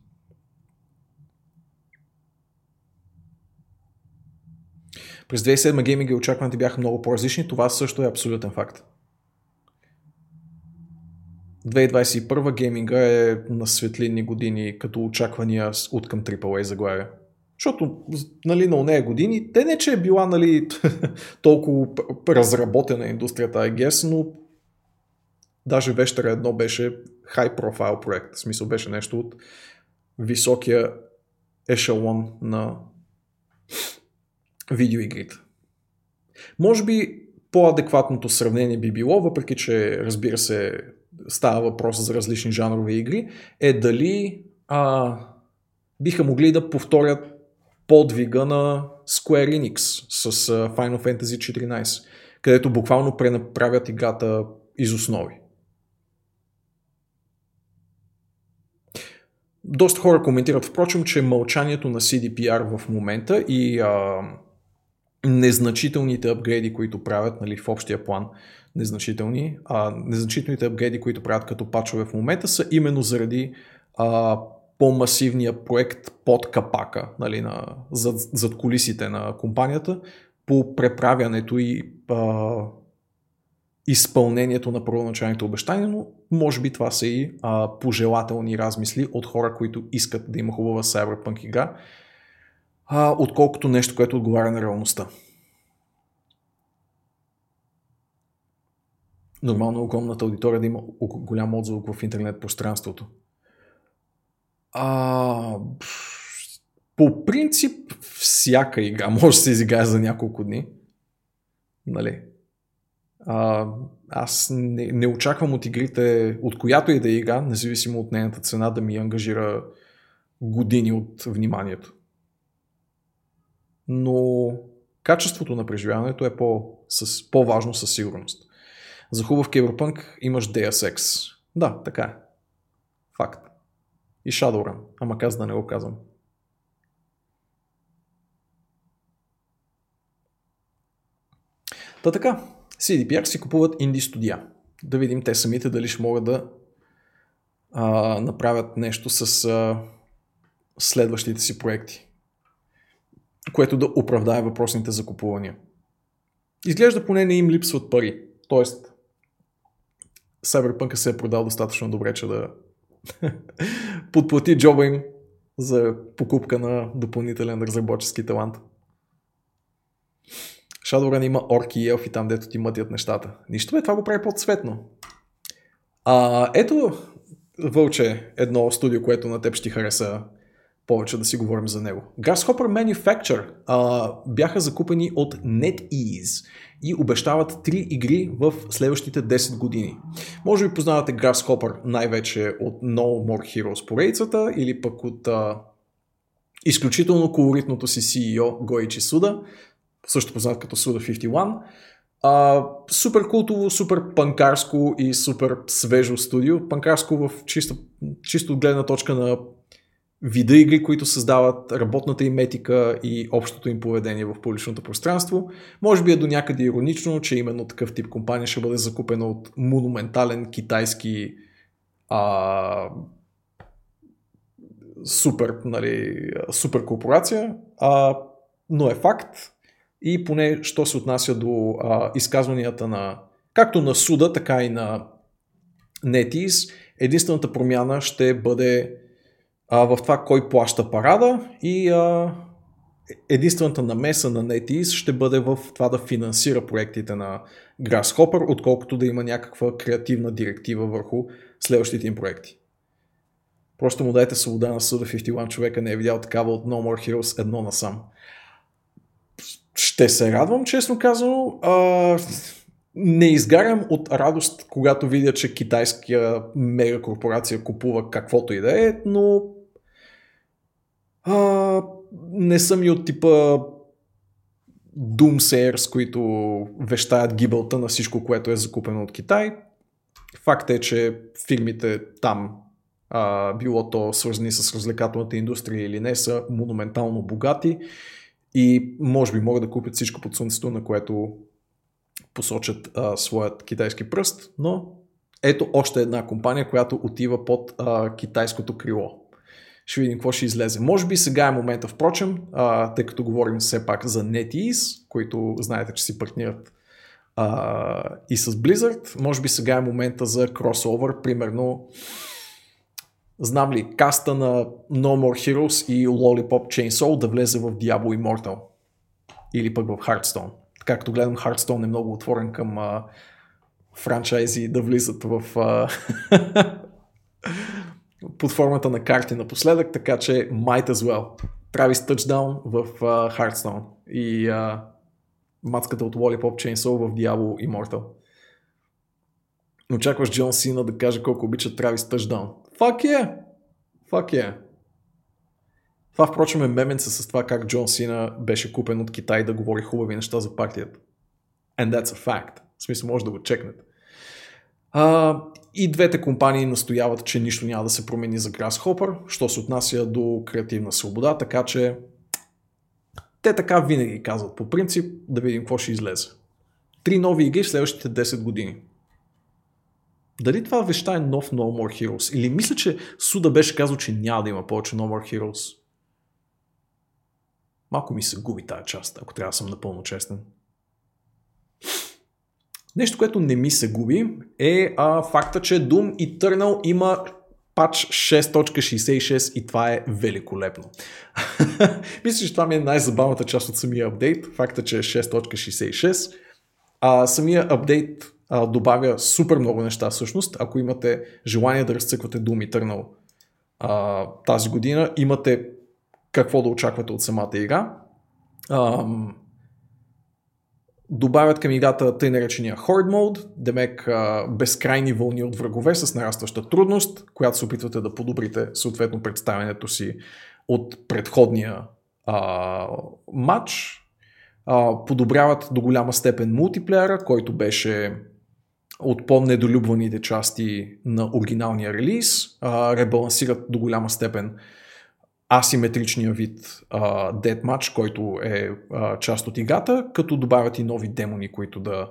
S2: През 2007 гейминги очакваните бяха много по-различни, това също е абсолютен факт. 2021 гейминга е на светлинни години като очаквания от към AAA заглавия. Защото, нали, на нея години, те не че е била, нали, [laughs] толкова разработена индустрията, I guess, но даже Вещера едно беше high profile проект. В смисъл беше нещо от високия ешелон на видеоигрите. Може би по-адекватното сравнение би било, въпреки че разбира се става въпрос за различни жанрови игри, е дали а, биха могли да повторят подвига на Square Enix с Final Fantasy 14, където буквално пренаправят играта из основи. Доста хора коментират, впрочем, че мълчанието на CDPR в момента и а, незначителните апгрейди, които правят нали, в общия план, незначителни, а незначителните апгрейди, които правят като пачове в момента са именно заради а, по-масивния проект под капака, нали, на, зад, зад колисите на компанията, по преправянето и а, изпълнението на първоначалните обещания, но може би това са и а, пожелателни размисли от хора, които искат да има хубава Cyberpunk игра, а, отколкото нещо, което отговаря на реалността. Нормално огромната аудитория да има голям отзвук в интернет пространството. А, по принцип, всяка игра [laughs] може да се изиграе за няколко дни. Нали? А, аз не, не очаквам от игрите, от която и да е игра, независимо от нейната цена, да ми ангажира години от вниманието. Но качеството на преживяването е по, с, по-важно със сигурност. За хубав Киберпънк имаш Deus Ex. Да, така е. Факт. И Shadowrun, ама каза да не го казвам. Та така, CDPR си купуват инди студия. Да видим те самите дали ще могат да а, направят нещо с а, следващите си проекти, което да оправдае въпросните закупувания. Изглежда поне не им липсват пари. Тоест, Cyberpunk се е продал достатъчно добре, че да [laughs] подплати джоба им за покупка на допълнителен разработчески талант. Shadowrun има орки и елфи там, дето ти мътят нещата. Нищо бе, това го прави по-цветно. А, ето, Вълче, едно студио, което на теб ще ти хареса повече да си говорим за него. Grasshopper Manufacture а, бяха закупени от NetEase и обещават три игри в следващите 10 години. Може би познавате Grasshopper най-вече от No More Heroes поредицата или пък от а, изключително колоритното си CEO Гоичи Суда, също познат като Suda 51. А, супер култово, супер панкарско и супер свежо студио. Панкарско в чисто, чисто гледна точка на вида игри, които създават работната им етика и общото им поведение в публичното пространство. Може би е до някъде иронично, че именно такъв тип компания ще бъде закупена от монументален китайски а, супер, нали, супер корпорация, а, но е факт и поне, що се отнася до а, изказванията на както на суда, така и на NetEase, единствената промяна ще бъде а, в това кой плаща парада и а, единствената намеса на NetEase ще бъде в това да финансира проектите на Grasshopper, отколкото да има някаква креативна директива върху следващите им проекти. Просто му дайте свобода на съда 51 човека не е видял такава от No More Heroes едно насам. Ще се радвам, честно казано. А, не изгарям от радост, когато видя, че китайска мегакорпорация купува каквото и да е, но а, не съм и от типа Doomsayers, които вещаят гибелта на всичко, което е закупено от Китай. Факт е, че фирмите там, а, било то свързани с развлекателната индустрия или не, са монументално богати и може би могат да купят всичко под слънцето, на което посочат а, своят китайски пръст, но ето още една компания, която отива под а, китайското крило. Ще видим какво ще излезе. Може би сега е момента, впрочем, а, тъй като говорим все пак за NetEase, които знаете, че си партнират а, и с Blizzard, може би сега е момента за кросовър, примерно знам ли, каста на No More Heroes и Lollipop Chainsaw да влезе в Diablo Immortal или пък в Hearthstone. Както гледам, Hearthstone е много отворен към а, франчайзи да влизат в а, [laughs] под формата на карти напоследък, така че might as well. Travis Touchdown в uh, Hearthstone и uh, мацката от Lollipop Chainsaw в Diablo Immortal. Очакваш Джон Сина да каже колко обича Travis Touchdown. Fuck yeah! Fuck yeah! Това, впрочем, е меменца с това как Джон Сина беше купен от Китай да говори хубави неща за партията. And that's a fact. В смисъл, може да го чекнете. А, и двете компании настояват, че нищо няма да се промени за Grasshopper, що се отнася до креативна свобода, така че Те така винаги казват. По принцип, да видим какво ще излезе. Три нови игри в следващите 10 години. Дали това веща е нов No More Heroes? Или мисля, че Суда беше казал, че няма да има повече No More Heroes? Малко ми се губи тази част, ако трябва да съм напълно честен. Нещо, което не ми се губи е а, факта, че Doom Eternal има пач 6.66 и това е великолепно. [laughs] Мисля, че това ми е най-забавната част от самия апдейт, факта, че е 6.66. А, самия апдейт а, добавя супер много неща всъщност. Ако имате желание да разцъквате Doom Eternal а, тази година, имате какво да очаквате от самата игра. Ам, добавят към играта тъй наречения Horde Mode, демек а, безкрайни вълни от врагове с нарастваща трудност, която се опитвате да подобрите съответно представянето си от предходния а, матч. А, подобряват до голяма степен мултиплеера, който беше от по-недолюбваните части на оригиналния релиз. А, ребалансират до голяма степен асиметричния вид а, Deathmatch, който е а, част от играта, като добавят и нови демони, които да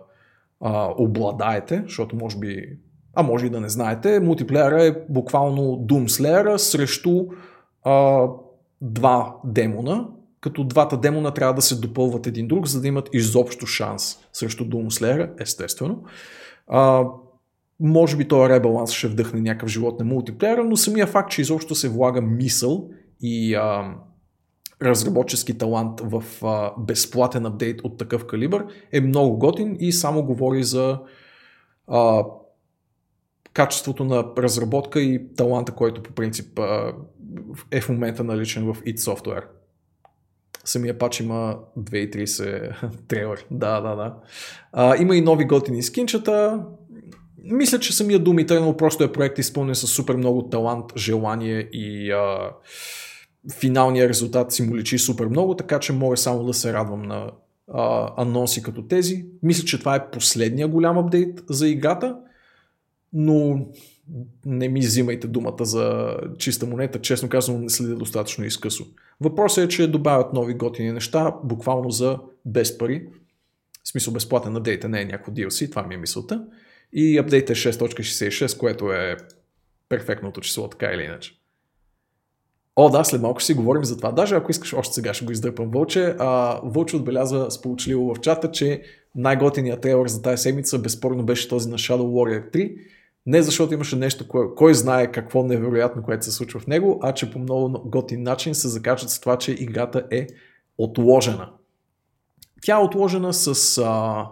S2: а, обладаете, защото може би, а може и да не знаете, мултиплеера е буквално Doom Slayer срещу а, два демона, като двата демона трябва да се допълват един друг, за да имат изобщо шанс срещу Doom Slayer, естествено. А, може би този ребаланс ще вдъхне някакъв живот на мултиплеера, но самия факт, че изобщо се влага мисъл и а, разработчески талант в а, безплатен апдейт от такъв калибър е много готин и само говори за а, качеството на разработка и таланта, който по принцип а, е в момента наличен в id Software. Самия пач има 2.30 [laughs] трейлър. Да, да, да. А, има и нови готини скинчета. Мисля, че самия Doom Eternal просто е проект изпълнен с супер много талант, желание и а, финалният резултат си му личи супер много, така че мога само да се радвам на а, анонси като тези. Мисля, че това е последния голям апдейт за играта, но не ми взимайте думата за чиста монета, честно казвам не следя достатъчно изкъсо. Въпросът е, че добавят нови готини неща, буквално за без пари. В смисъл безплатен апдейт, не е някакво DLC, това ми е мисълта. И апдейт е 6.66, което е перфектното число, така или иначе. О, да, след малко ще си говорим за това. Даже ако искаш, още сега ще го издърпам Вълче. А, Вълче отбелязва сполучливо в чата, че най-готиният трейлър за тази седмица безспорно беше този на Shadow Warrior 3. Не защото имаше нещо, кой, кой знае какво невероятно, което се случва в него, а че по много готин начин се закачат с това, че играта е отложена. Тя е отложена с а,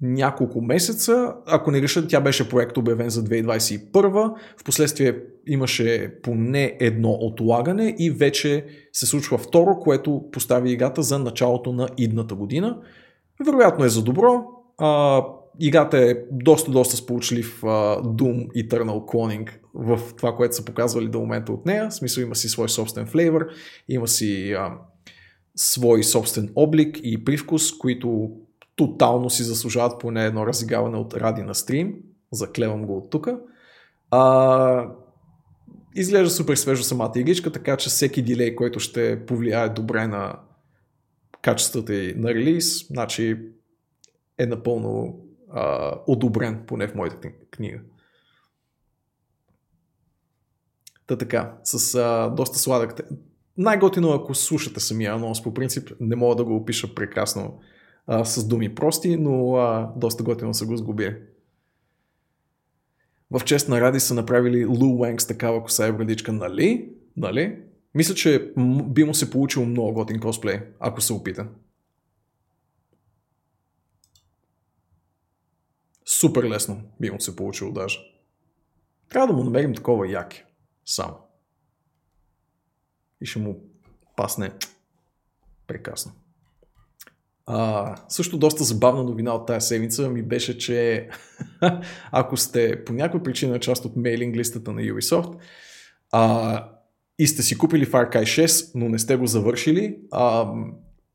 S2: няколко месеца. Ако не реша, тя беше проект обявен за 2021. Впоследствие имаше поне едно отлагане и вече се случва второ, което постави играта за началото на идната година. Вероятно е за добро. А, играта е доста, доста сполучлив а, Doom Eternal Cloning в това, което са показвали до момента от нея. В смисъл има си свой собствен флейвър, има си а, свой собствен облик и привкус, които тотално си заслужават поне едно разиграване от ради на стрим. Заклевам го от тук. Изглежда супер свежо самата игричка, така че всеки дилей, който ще повлияе добре на качествата и на релиз, значи е напълно а, одобрен, поне в моята книга. Та така, с а, доста сладък. Най-готино, ако слушате самия анонс, по принцип, не мога да го опиша прекрасно а, с думи прости, но а, доста готино са го сгубили. В чест на Ради са направили Лу Уенг с такава коса и брадичка, нали? Нали? Мисля, че би му се получил много готин косплей, ако се опита. Супер лесно би му се получило даже. Трябва да му намерим такова яки. Само. И ще му пасне прекрасно. А, също доста забавна новина от тази седмица ми беше, че [laughs] ако сте по някаква причина част от мейлинг листата на Ubisoft а, и сте си купили Far Cry 6, но не сте го завършили, а,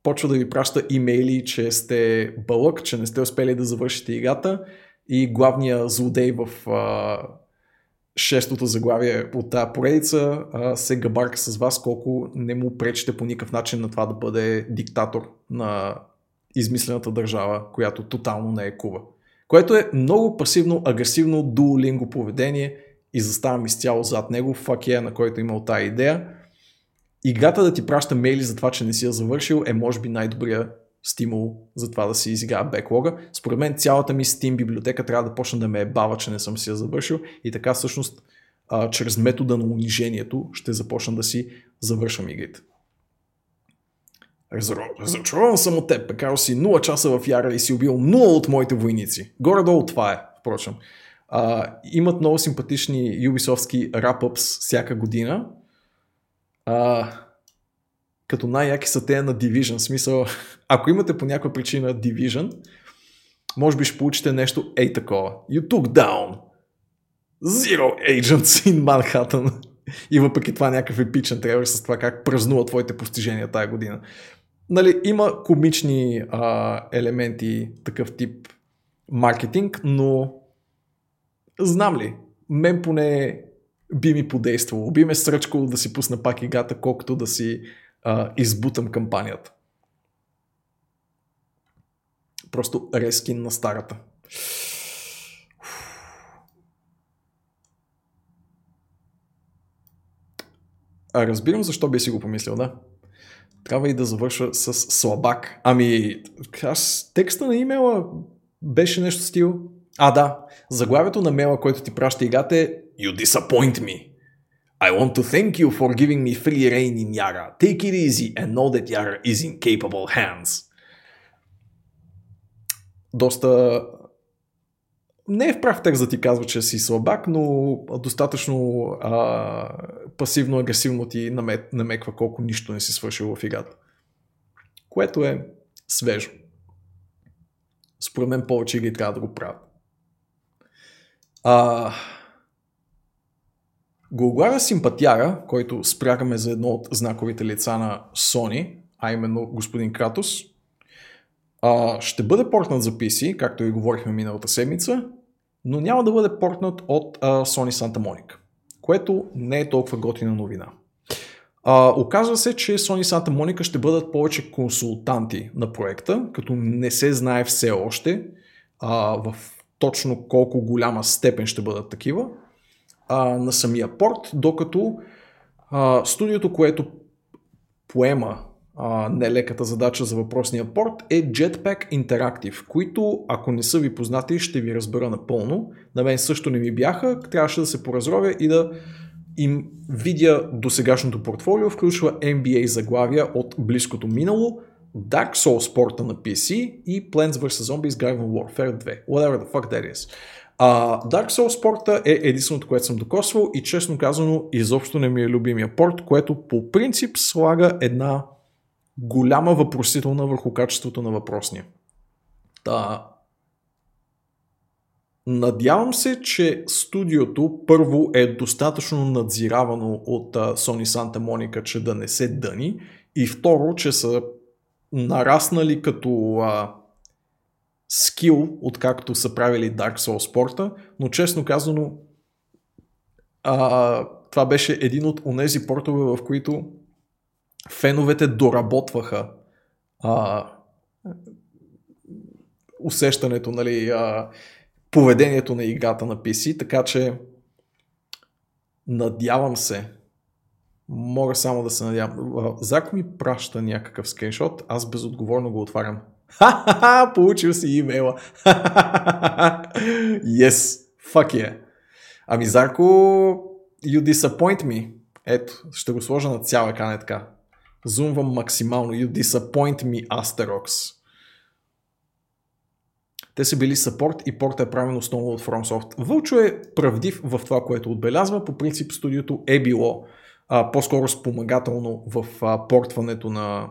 S2: почва да ви праща имейли, че сте бълък, че не сте успели да завършите играта и главният злодей в а, шестото заглавие от тази поредица а, се габарка с вас колко не му пречите по никакъв начин на това да бъде диктатор на измислената държава, която тотално не е Куба. Което е много пасивно-агресивно дуолинго поведение и заставам изцяло зад него, фак е, на който е имал тази идея. Играта да ти праща мейли за това, че не си я завършил е може би най-добрия стимул за това да си изиграя беклога. Според мен цялата ми Steam библиотека трябва да почне да ме е бава, че не съм си я завършил и така всъщност чрез метода на унижението ще започна да си завършвам игрите. Разочарован съм от теб, пекал си 0 часа в Яра и си убил 0 от моите войници. Горе-долу това е, впрочем. А, имат много симпатични Ubisoftски wrap-ups всяка година. А, като най-яки са те на Division. Смисъл, [laughs] ако имате по някаква причина Division, може би ще получите нещо ей такова. You took down Zero Agents in Manhattan. [laughs] И въпреки това някакъв епичен трейлер с това как празнува твоите постижения тая година. Нали, има комични а, елементи, такъв тип маркетинг, но знам ли, мен поне би ми подействало. Би ме сръчкало да си пусна пак играта, колкото да си а, избутам кампанията. Просто рескин на старата. А разбирам защо би си го помислил, да. Трябва и да завърша с слабак. Ами, аз текста на имейла беше нещо стил. А, да. Заглавието на мейла, който ти праща играта е You disappoint me. I want to thank you for giving me free reign in Yara. Take it easy and know that Yara is in capable hands. Доста не е в прав текст да ти казва, че си слабак, но достатъчно а, пасивно-агресивно ти намеква колко нищо не си свършил в играта. Което е свежо. Според мен повече игри трябва да го правят. А, Голгара Симпатяра, който спрягаме за едно от знаковите лица на Sony, а именно господин Кратос, ще бъде портнат за PC, както и говорихме миналата седмица, но няма да бъде портнат от а, Sony Santa Monica, което не е толкова готина новина. А, оказва се, че Sony Santa Monica ще бъдат повече консултанти на проекта, като не се знае все още а, в точно колко голяма степен ще бъдат такива а, на самия порт, докато а, студиото, което поема а, нелеката задача за въпросния порт е Jetpack Interactive, които, ако не са ви познати, ще ви разбера напълно. На мен също не ми бяха, трябваше да се поразровя и да им видя досегашното портфолио, включва NBA заглавия от близкото минало, Dark Souls порта на PC и Plants vs. Zombies Garden Warfare 2. Whatever the fuck that is. Uh, Dark Souls порта е единственото, което съм докосвал и честно казано изобщо не ми е любимия порт, което по принцип слага една голяма въпросителна върху качеството на въпросния. Та, Надявам се, че студиото първо е достатъчно надзиравано от Sony Santa Monica, че да не се дъни и второ, че са нараснали като скил, откакто са правили Dark Souls порта, но честно казано а, това беше един от онези портове, в които феновете доработваха а, усещането, нали, а, поведението на играта на PC, така че надявам се, мога само да се надявам. Зако ми праща някакъв скриншот, аз безотговорно го отварям. Ха-ха-ха, получил си имейла. yes, fuck yeah. Ами Зарко, you disappoint me. Ето, ще го сложа на цял екран е така. Зумвам максимално. You disappoint me, Asterox. Те са били саппорт и порта е правен основно от FromSoft. Вълчо е правдив в това, което отбелязва. По принцип студиото е било а, по-скоро спомагателно в а, портването на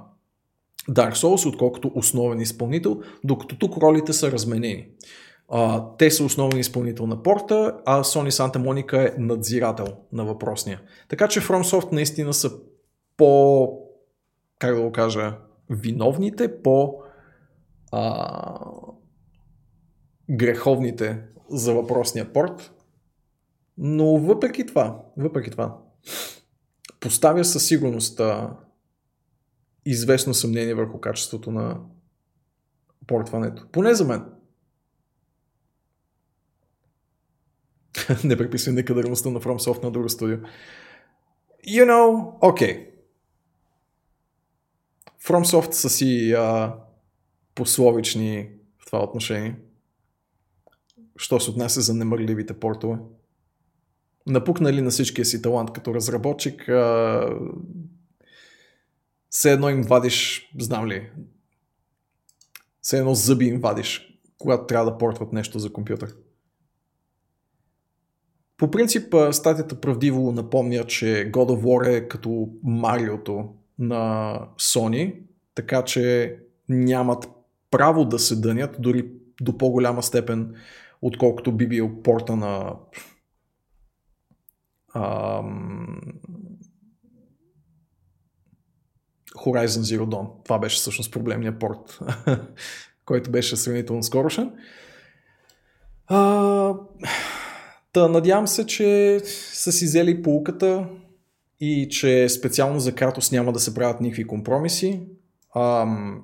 S2: Dark Souls, отколкото основен изпълнител, докато тук ролите са разменени. А, те са основен изпълнител на порта, а Sony Santa Monica е надзирател на въпросния. Така че FromSoft наистина са по, как да го кажа, виновните, по а, греховните за въпросния порт. Но въпреки това, въпреки това, поставя със сигурност а, известно съмнение върху качеството на портването. Поне за мен. [laughs] Не приписвай некадърността на FromSoft на друго студио. You know, окей. Okay. FromSoft са си а, пословични в това отношение. Що се отнася за немърливите портове. Напукнали на всичкия си талант като разработчик, а, все едно им вадиш, знам ли, все едно зъби им вадиш, когато трябва да портват нещо за компютър. По принцип, статията правдиво напомня, че God of War е като Мариото на Sony, така че нямат право да се дънят, дори до по-голяма степен, отколкото би бил порта на ам, Horizon Zero Dawn. Това беше всъщност проблемният порт, [laughs] който беше сравнително скорошен. А, Та надявам се, че са си взели полуката и че специално за Кратос няма да се правят никакви компромиси. Ам,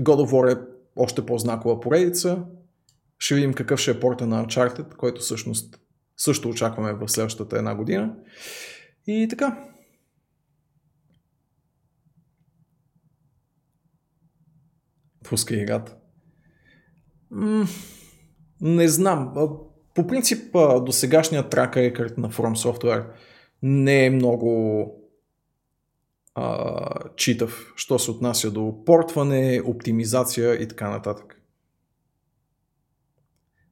S2: God of War е още по-знакова поредица. Ще видим какъв ще е порта на Uncharted, който всъщност също очакваме в следващата една година. И така. Пускай играта. М- не знам по принцип, до сегашния трак рекорд на From Software не е много а, читав, що се отнася до портване, оптимизация и така нататък.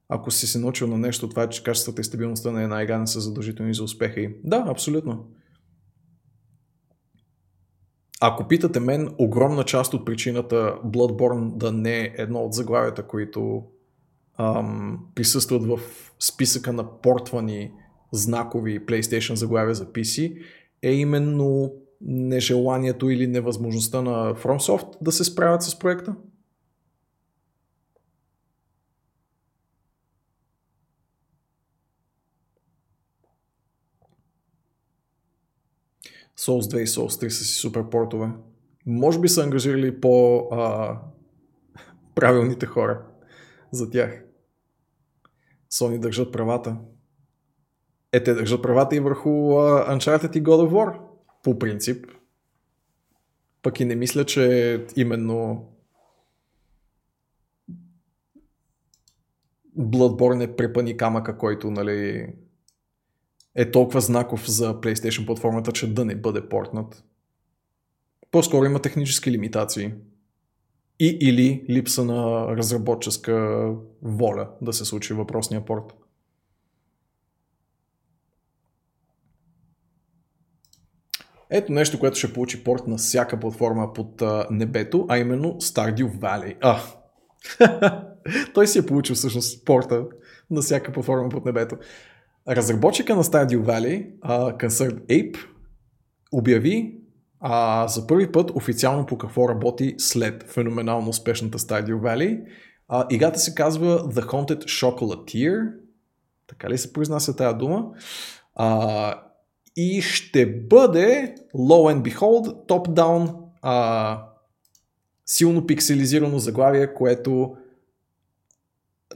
S2: Ако си се научил на нещо, това е, че качествата и стабилността на една игра не са задължителни за успеха и. Да, абсолютно. Ако питате мен, огромна част от причината Bloodborne да не е едно от заглавията, които ам, присъстват в списъка на портвани знакови PlayStation заглавия за PC, е именно нежеланието или невъзможността на FromSoft да се справят с проекта? Souls 2 и Souls 3 са си супер портове. Може би са ангажирали по а, правилните хора за тях. Sony държат правата. Е, те държат правата и върху uh, Uncharted и God of War, по принцип. Пък и не мисля, че именно Bloodborne е препани камъка, който нали, е толкова знаков за PlayStation платформата, че да не бъде портнат. По-скоро има технически лимитации и или липса на разработческа воля да се случи въпросния порт. Ето нещо, което ще получи порт на всяка платформа под а, небето, а именно Stardew Valley. А, [laughs] той си е получил всъщност порта на всяка платформа под небето. Разработчика на Stardew Valley, uh, Concerned Ape, обяви, а, за първи път официално по какво работи след феноменално успешната Stardew Valley. А, играта се казва The Haunted Chocolatier. Така ли се произнася тази дума? А, и ще бъде, low and behold, top-down, а, силно пикселизирано заглавие, което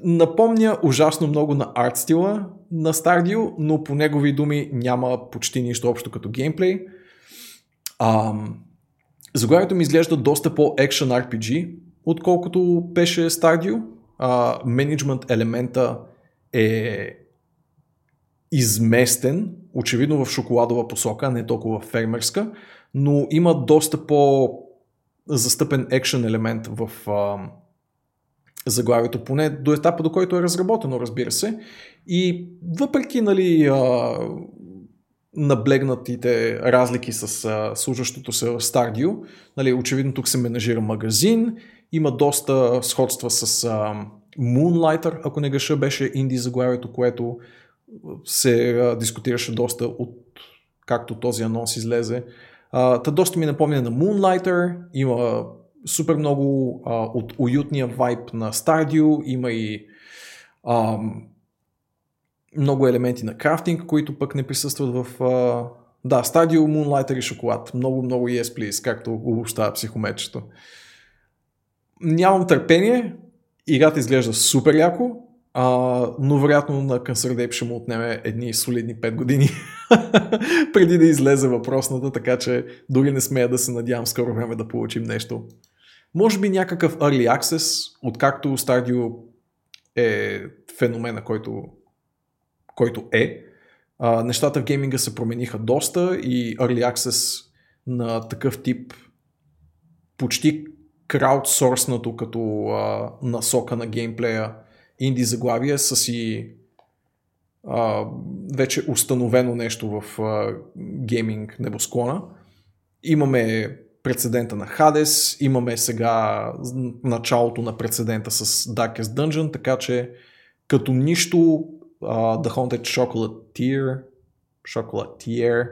S2: напомня ужасно много на арт стила на Stardew, но по негови думи няма почти нищо общо като геймплей. А, заглавието ми изглежда доста по-екшен RPG, отколкото беше Stardew. Менеджмент елемента е изместен, очевидно в шоколадова посока, не толкова фермерска, но има доста по застъпен екшен елемент в а, заглавието, поне до етапа, до който е разработено, разбира се. И въпреки нали, а, наблегнатите разлики с а, служащото се в Stardew. Нали, очевидно тук се менажира магазин, има доста сходства с а, Moonlighter, ако не греша, беше инди заглавието, което се а, дискутираше доста от както този анонс излезе. А, та доста ми напомня на Moonlighter, има супер много а, от уютния вайб на Stardew, има и а, много елементи на крафтинг, които пък не присъстват в... А... Да, Stadio, Moonlighter и Шоколад. Много, много yes, please, както обобщава психомечето. Нямам търпение. Играта изглежда супер яко, а, но вероятно на Cancer ще му отнеме едни солидни 5 години [laughs] преди да излезе въпросната, така че дори не смея да се надявам скоро време да получим нещо. Може би някакъв Early Access, откакто Stadio е феномена, който, който е. А, нещата в гейминга се промениха доста и Early Access на такъв тип почти краудсорснато като а, насока на геймплея инди заглавие са си а, вече установено нещо в а, гейминг небосклона. Имаме прецедента на Hades, имаме сега началото на прецедента с Darkest Dungeon, така че като нищо uh, The Haunted Chocolatier Chocolatier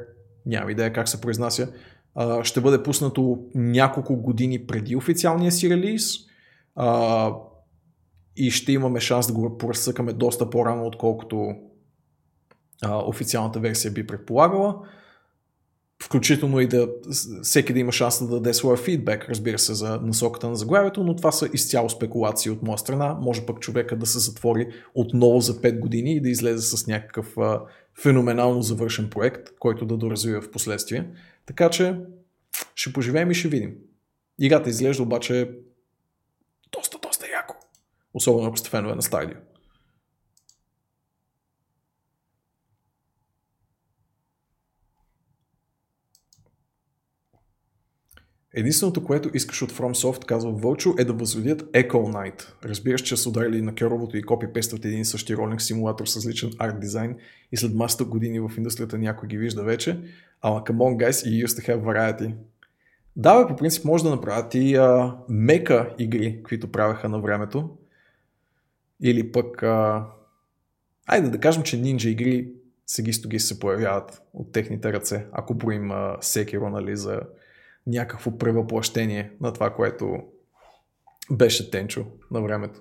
S2: нямам идея как се произнася uh, ще бъде пуснато няколко години преди официалния си релиз uh, и ще имаме шанс да го поразсъкаме доста по-рано, отколкото uh, официалната версия би предполагала включително и да всеки да има шанс да даде своя фидбек, разбира се, за насоката на заглавието, но това са изцяло спекулации от моя страна. Може пък човека да се затвори отново за 5 години и да излезе с някакъв а, феноменално завършен проект, който да доразвива в последствие. Така че ще поживеем и ще видим. Играта изглежда обаче. Особено ако сте фенове на Stadia. Единственото, което искаш от FromSoft, казва Вълчо, е да възродят Echo Knight. Разбираш, че са ударили на керовото и копи-пестват един и същи ролинг симулатор с различен арт дизайн и след масата години в индустрията някой ги вижда вече. Ама come on guys, you used to have variety. Да, бе, по принцип може да направят и мека игри, които правеха на времето. Или пък... А... Айде да кажем, че нинджа игри сега стоги се появяват от техните ръце, ако броим Секиро, нали, за някакво превъплъщение на това, което беше Тенчо на времето.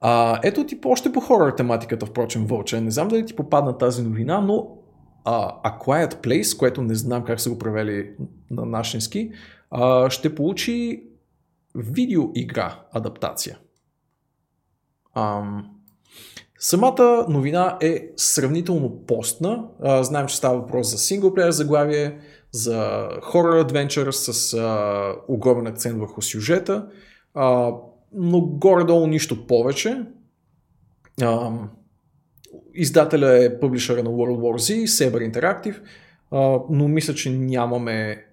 S2: А, ето ти още по хорър тематиката, впрочем, Вълче. Не знам дали ти попадна тази новина, но а, A Quiet Place, което не знам как са го превели на нашински, а, ще получи видеоигра адаптация. Ам, самата новина е сравнително постна. А, знаем, че става въпрос за синглплеер заглавие, за хорър адвенчър с а, огромен акцент върху сюжета, а, но горе-долу нищо повече. А, издателя е публишъра на World War Z, Saber Interactive, а, но мисля, че нямаме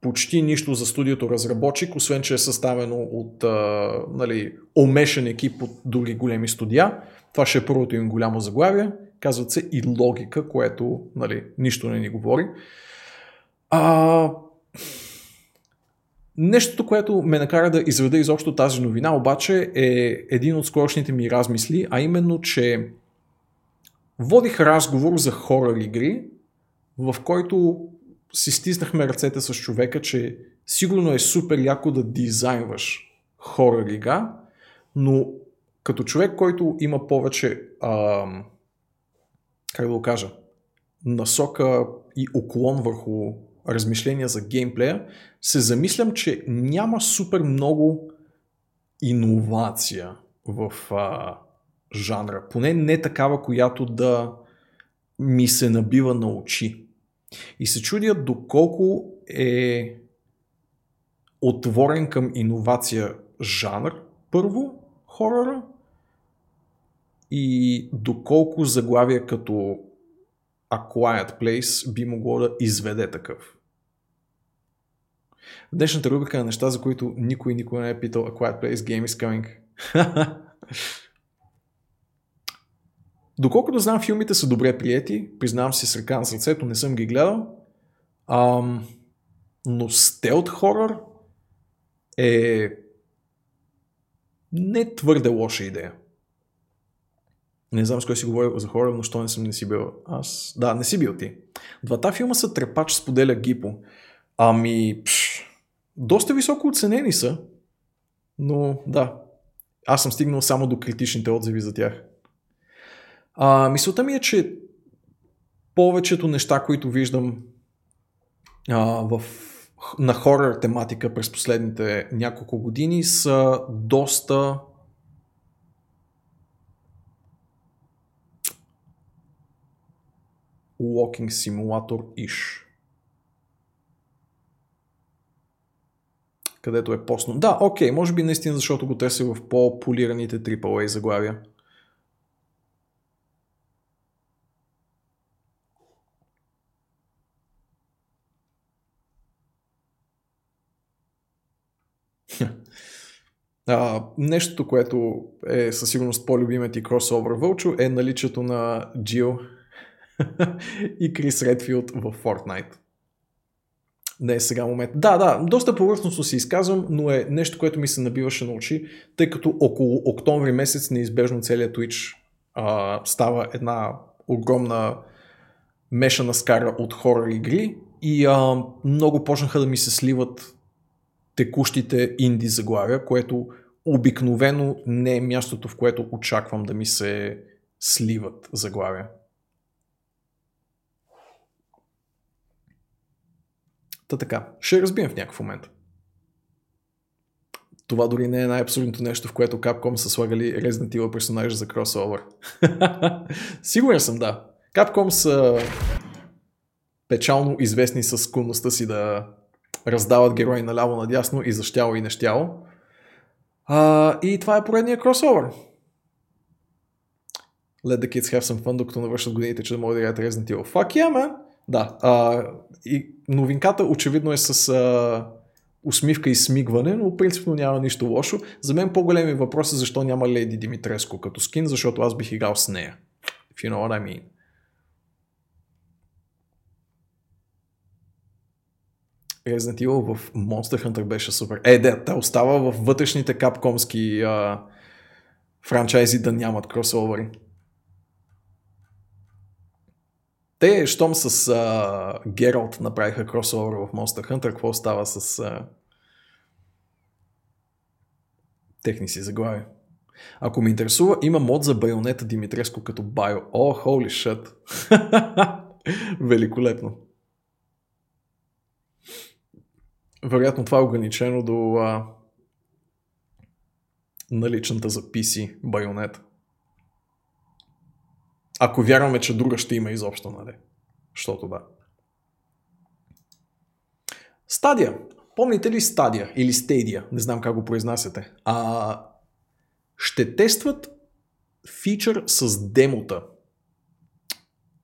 S2: почти нищо за студиото разработчик, освен че е съставено от а, нали, омешен екип от други големи студия. Това ще е първото им голямо заглавие. Казват се и логика, което нали, нищо не ни говори. А... Нещото, което ме накара да изведа изобщо тази новина, обаче е един от скорошните ми размисли, а именно, че водих разговор за хорър игри, в който си стиснахме ръцете с човека, че сигурно е супер яко да дизайнваш хорър игра, но като човек, който има повече а, как да го кажа, насока и оклон върху размишления за геймплея, се замислям, че няма супер много иновация в а, жанра. Поне не такава, която да ми се набива на очи. И се чудя доколко е отворен към иновация жанр, първо, хорора, и доколко заглавие като A Quiet Place би могло да изведе такъв. В днешната рубрика на неща, за които никой никой не е питал A Quiet Place Game is Coming. [laughs] Доколкото знам, филмите са добре приети, признавам си с ръка на сърцето, не съм ги гледал, ам, но стелт хорър е не твърде лоша идея. Не знам с кой си говорил за хора, но що не съм не си бил. Аз... Да, не си бил ти. Двата филма са Трепач споделя Гипо. Ами, пш, доста високо оценени са, но да, аз съм стигнал само до критичните отзиви за тях. А, мисълта ми е, че повечето неща, които виждам а, в, на хорър тематика през последните няколко години са доста Walking Simulator-иш. Където е постно. Да, окей, може би наистина, защото го търся в по-полираните AAA заглавия. А, нещото, което е със сигурност по-любимият ти кросовър Вълчо е наличието на Джил [laughs] и Крис Редфилд в Fortnite. Не е сега момент. Да, да, доста повърхностно си изказвам, но е нещо, което ми се набиваше на очи, тъй като около октомври месец неизбежно целият Twitch а, става една огромна мешана скара от хорър игри и а, много почнаха да ми се сливат текущите инди заглавия, което обикновено не е мястото, в което очаквам да ми се сливат заглавия. Та така, ще разбием в някакъв момент. Това дори не е най-абсурдното нещо, в което Capcom са слагали Resident Evil персонажи за кросовър. [laughs] Сигурен съм, да. Capcom са печално известни с склонността си да раздават герои наляво надясно и защяло и нещяло. А, и това е поредния кросовър. Let the kids have some fun, докато навършат годините, че да могат да играят Resident Evil. Fuck yeah, man! Да, а, и новинката очевидно е с а, усмивка и смигване, но принципно няма нищо лошо. За мен по-големи въпрос е защо няма Леди Димитреско като скин, защото аз бих играл с нея. If you know what I mean. Resident Evil в Monster Hunter беше супер. Е, да, те остава в вътрешните капкомски а, франчайзи да нямат кросовери. Те, щом с а, Гералт направиха кросовер в Monster Hunter, какво става с а, техни си заглави? Ако ми интересува, има мод за байонета Димитреско като байо. О, oh, holy. [laughs] Великолепно. Вероятно това е ограничено до а, наличната за PC байонет. Ако вярваме, че друга ще има изобщо, нали? Защото да. Стадия. Помните ли Стадия или Stadia? Не знам как го произнасяте. А, ще тестват фичър с демота,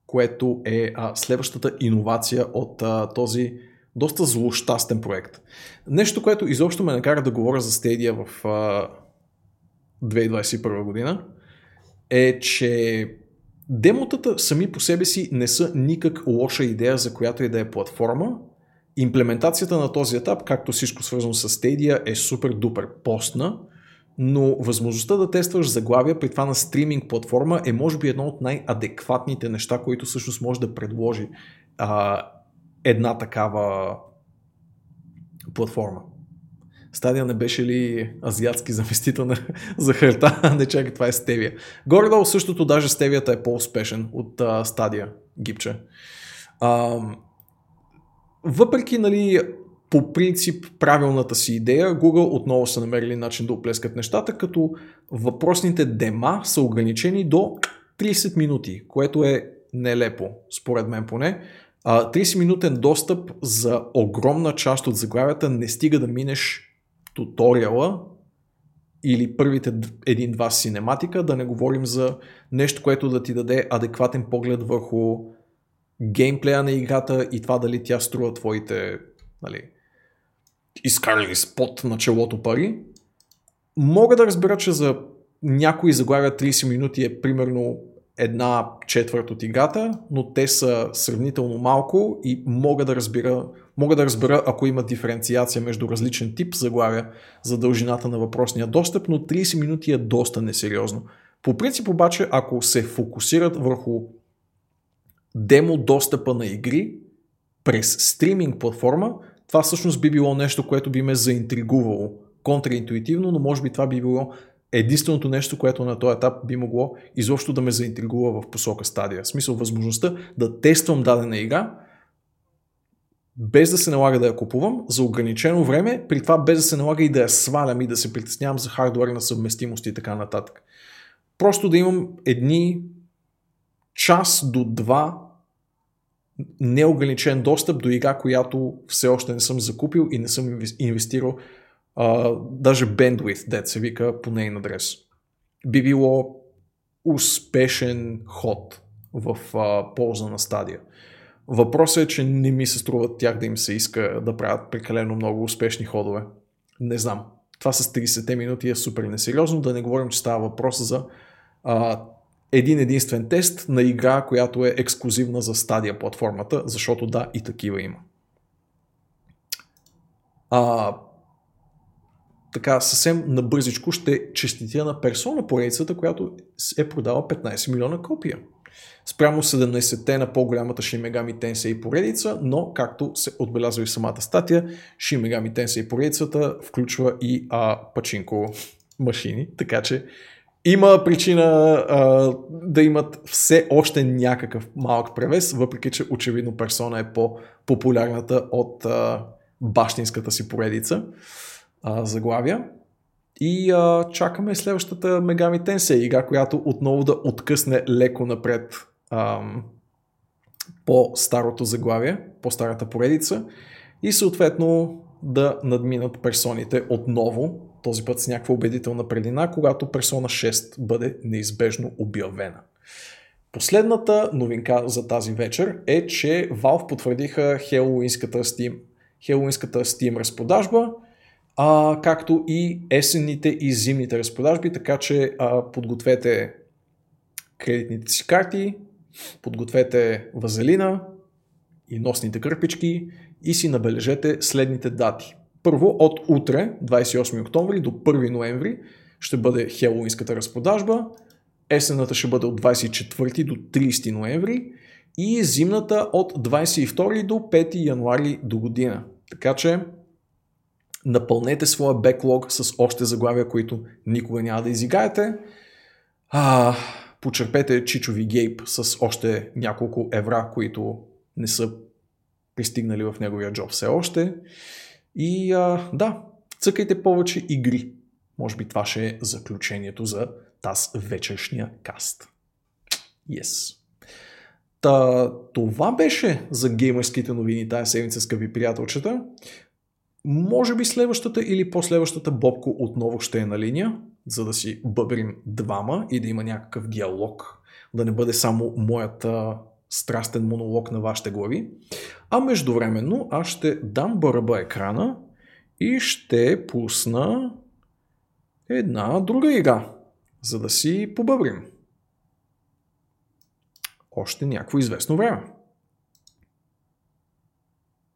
S2: което е а, следващата иновация от а, този доста злощастен проект. Нещо, което изобщо ме накара да говоря за Stadia в а, 2021 година, е, че демотата сами по себе си не са никак лоша идея за която и да е платформа. Имплементацията на този етап, както всичко свързано с Stadia, е супер дупер постна, но възможността да тестваш заглавия при това на стриминг платформа е може би едно от най-адекватните неща, които всъщност може да предложи а, една такава платформа. Стадия не беше ли азиатски заместител на [laughs] захарта? [laughs] не чакай, това е Стевия. Горе-долу същото, даже Стевията е по-успешен от а, Стадия гипче. А, въпреки, нали, по принцип правилната си идея, Google отново са намерили начин да оплескат нещата, като въпросните дема са ограничени до 30 минути, което е нелепо, според мен поне. 30 минутен достъп за огромна част от заглавията не стига да минеш туториала или първите един-два синематика, да не говорим за нещо, което да ти даде адекватен поглед върху геймплея на играта и това дали тя струва твоите нали, изкарали спот на челото пари. Мога да разбера, че за някои заглавия 30 минути е примерно една четвърт от играта, но те са сравнително малко и мога да разбера, мога да разбера ако има диференциация между различен тип заглавия за дължината на въпросния достъп, но 30 минути е доста несериозно. По принцип обаче, ако се фокусират върху демо достъпа на игри през стриминг платформа, това всъщност би било нещо, което би ме заинтригувало контраинтуитивно, но може би това би било единственото нещо, което на този етап би могло изобщо да ме заинтригува в посока стадия. В смисъл възможността да тествам дадена игра, без да се налага да я купувам, за ограничено време, при това без да се налага и да я свалям и да се притеснявам за хардуерна съвместимост и така нататък. Просто да имам едни час до два неограничен достъп до игра, която все още не съм закупил и не съм инвестирал а, даже bandwidth, дет се вика по нейн адрес. Би било успешен ход в а, полза на стадия. Въпросът е, че не ми се струва тях да им се иска да правят прекалено много успешни ходове. Не знам. Това с 30 минути е супер несериозно, да не говорим, че става въпрос за а, един единствен тест на игра, която е ексклюзивна за стадия платформата, защото да, и такива има. А, така съвсем набързичко ще честитя на персона поредицата, която е продала 15 милиона копия. Спрямо 17-те на по-голямата Shin Megami Tensei поредица, но както се отбелязва и самата статия, Shin Megami Tensei поредицата включва и а, пачинко машини, така че има причина а, да имат все още някакъв малък превес, въпреки че очевидно персона е по-популярната от а, бащинската си поредица а, заглавия. И а, чакаме следващата Megami Tensei игра, която отново да откъсне леко напред а, по старото заглавие, по старата поредица и съответно да надминат персоните отново, този път с някаква убедителна предина, когато персона 6 бъде неизбежно обявена. Последната новинка за тази вечер е, че Valve потвърдиха хелоуинската Steam, хелоуинската Steam разпродажба, а, както и есенните и зимните разпродажби, така че а, подгответе кредитните си карти, подгответе вазелина и носните кърпички и си набележете следните дати. Първо, от утре, 28 октомври до 1 ноември, ще бъде хелоуинската разпродажба, есената ще бъде от 24 до 30 ноември и зимната от 22 до 5 януари до година. Така че напълнете своя беклог с още заглавия, които никога няма да изигаете. А, почерпете Чичови Гейб с още няколко евра, които не са пристигнали в неговия джоб все още. И а, да, цъкайте повече игри. Може би това ще е заключението за таз вечершния каст. Yes. Та, това беше за геймърските новини тази седмица, скъпи приятелчета. Може би следващата или последващата Бобко отново ще е на линия, за да си бъбрим двама и да има някакъв диалог, да не бъде само моята страстен монолог на вашите глави. А междувременно аз ще дам бърба екрана и ще пусна една друга игра, за да си побъбрим. Още някакво известно време.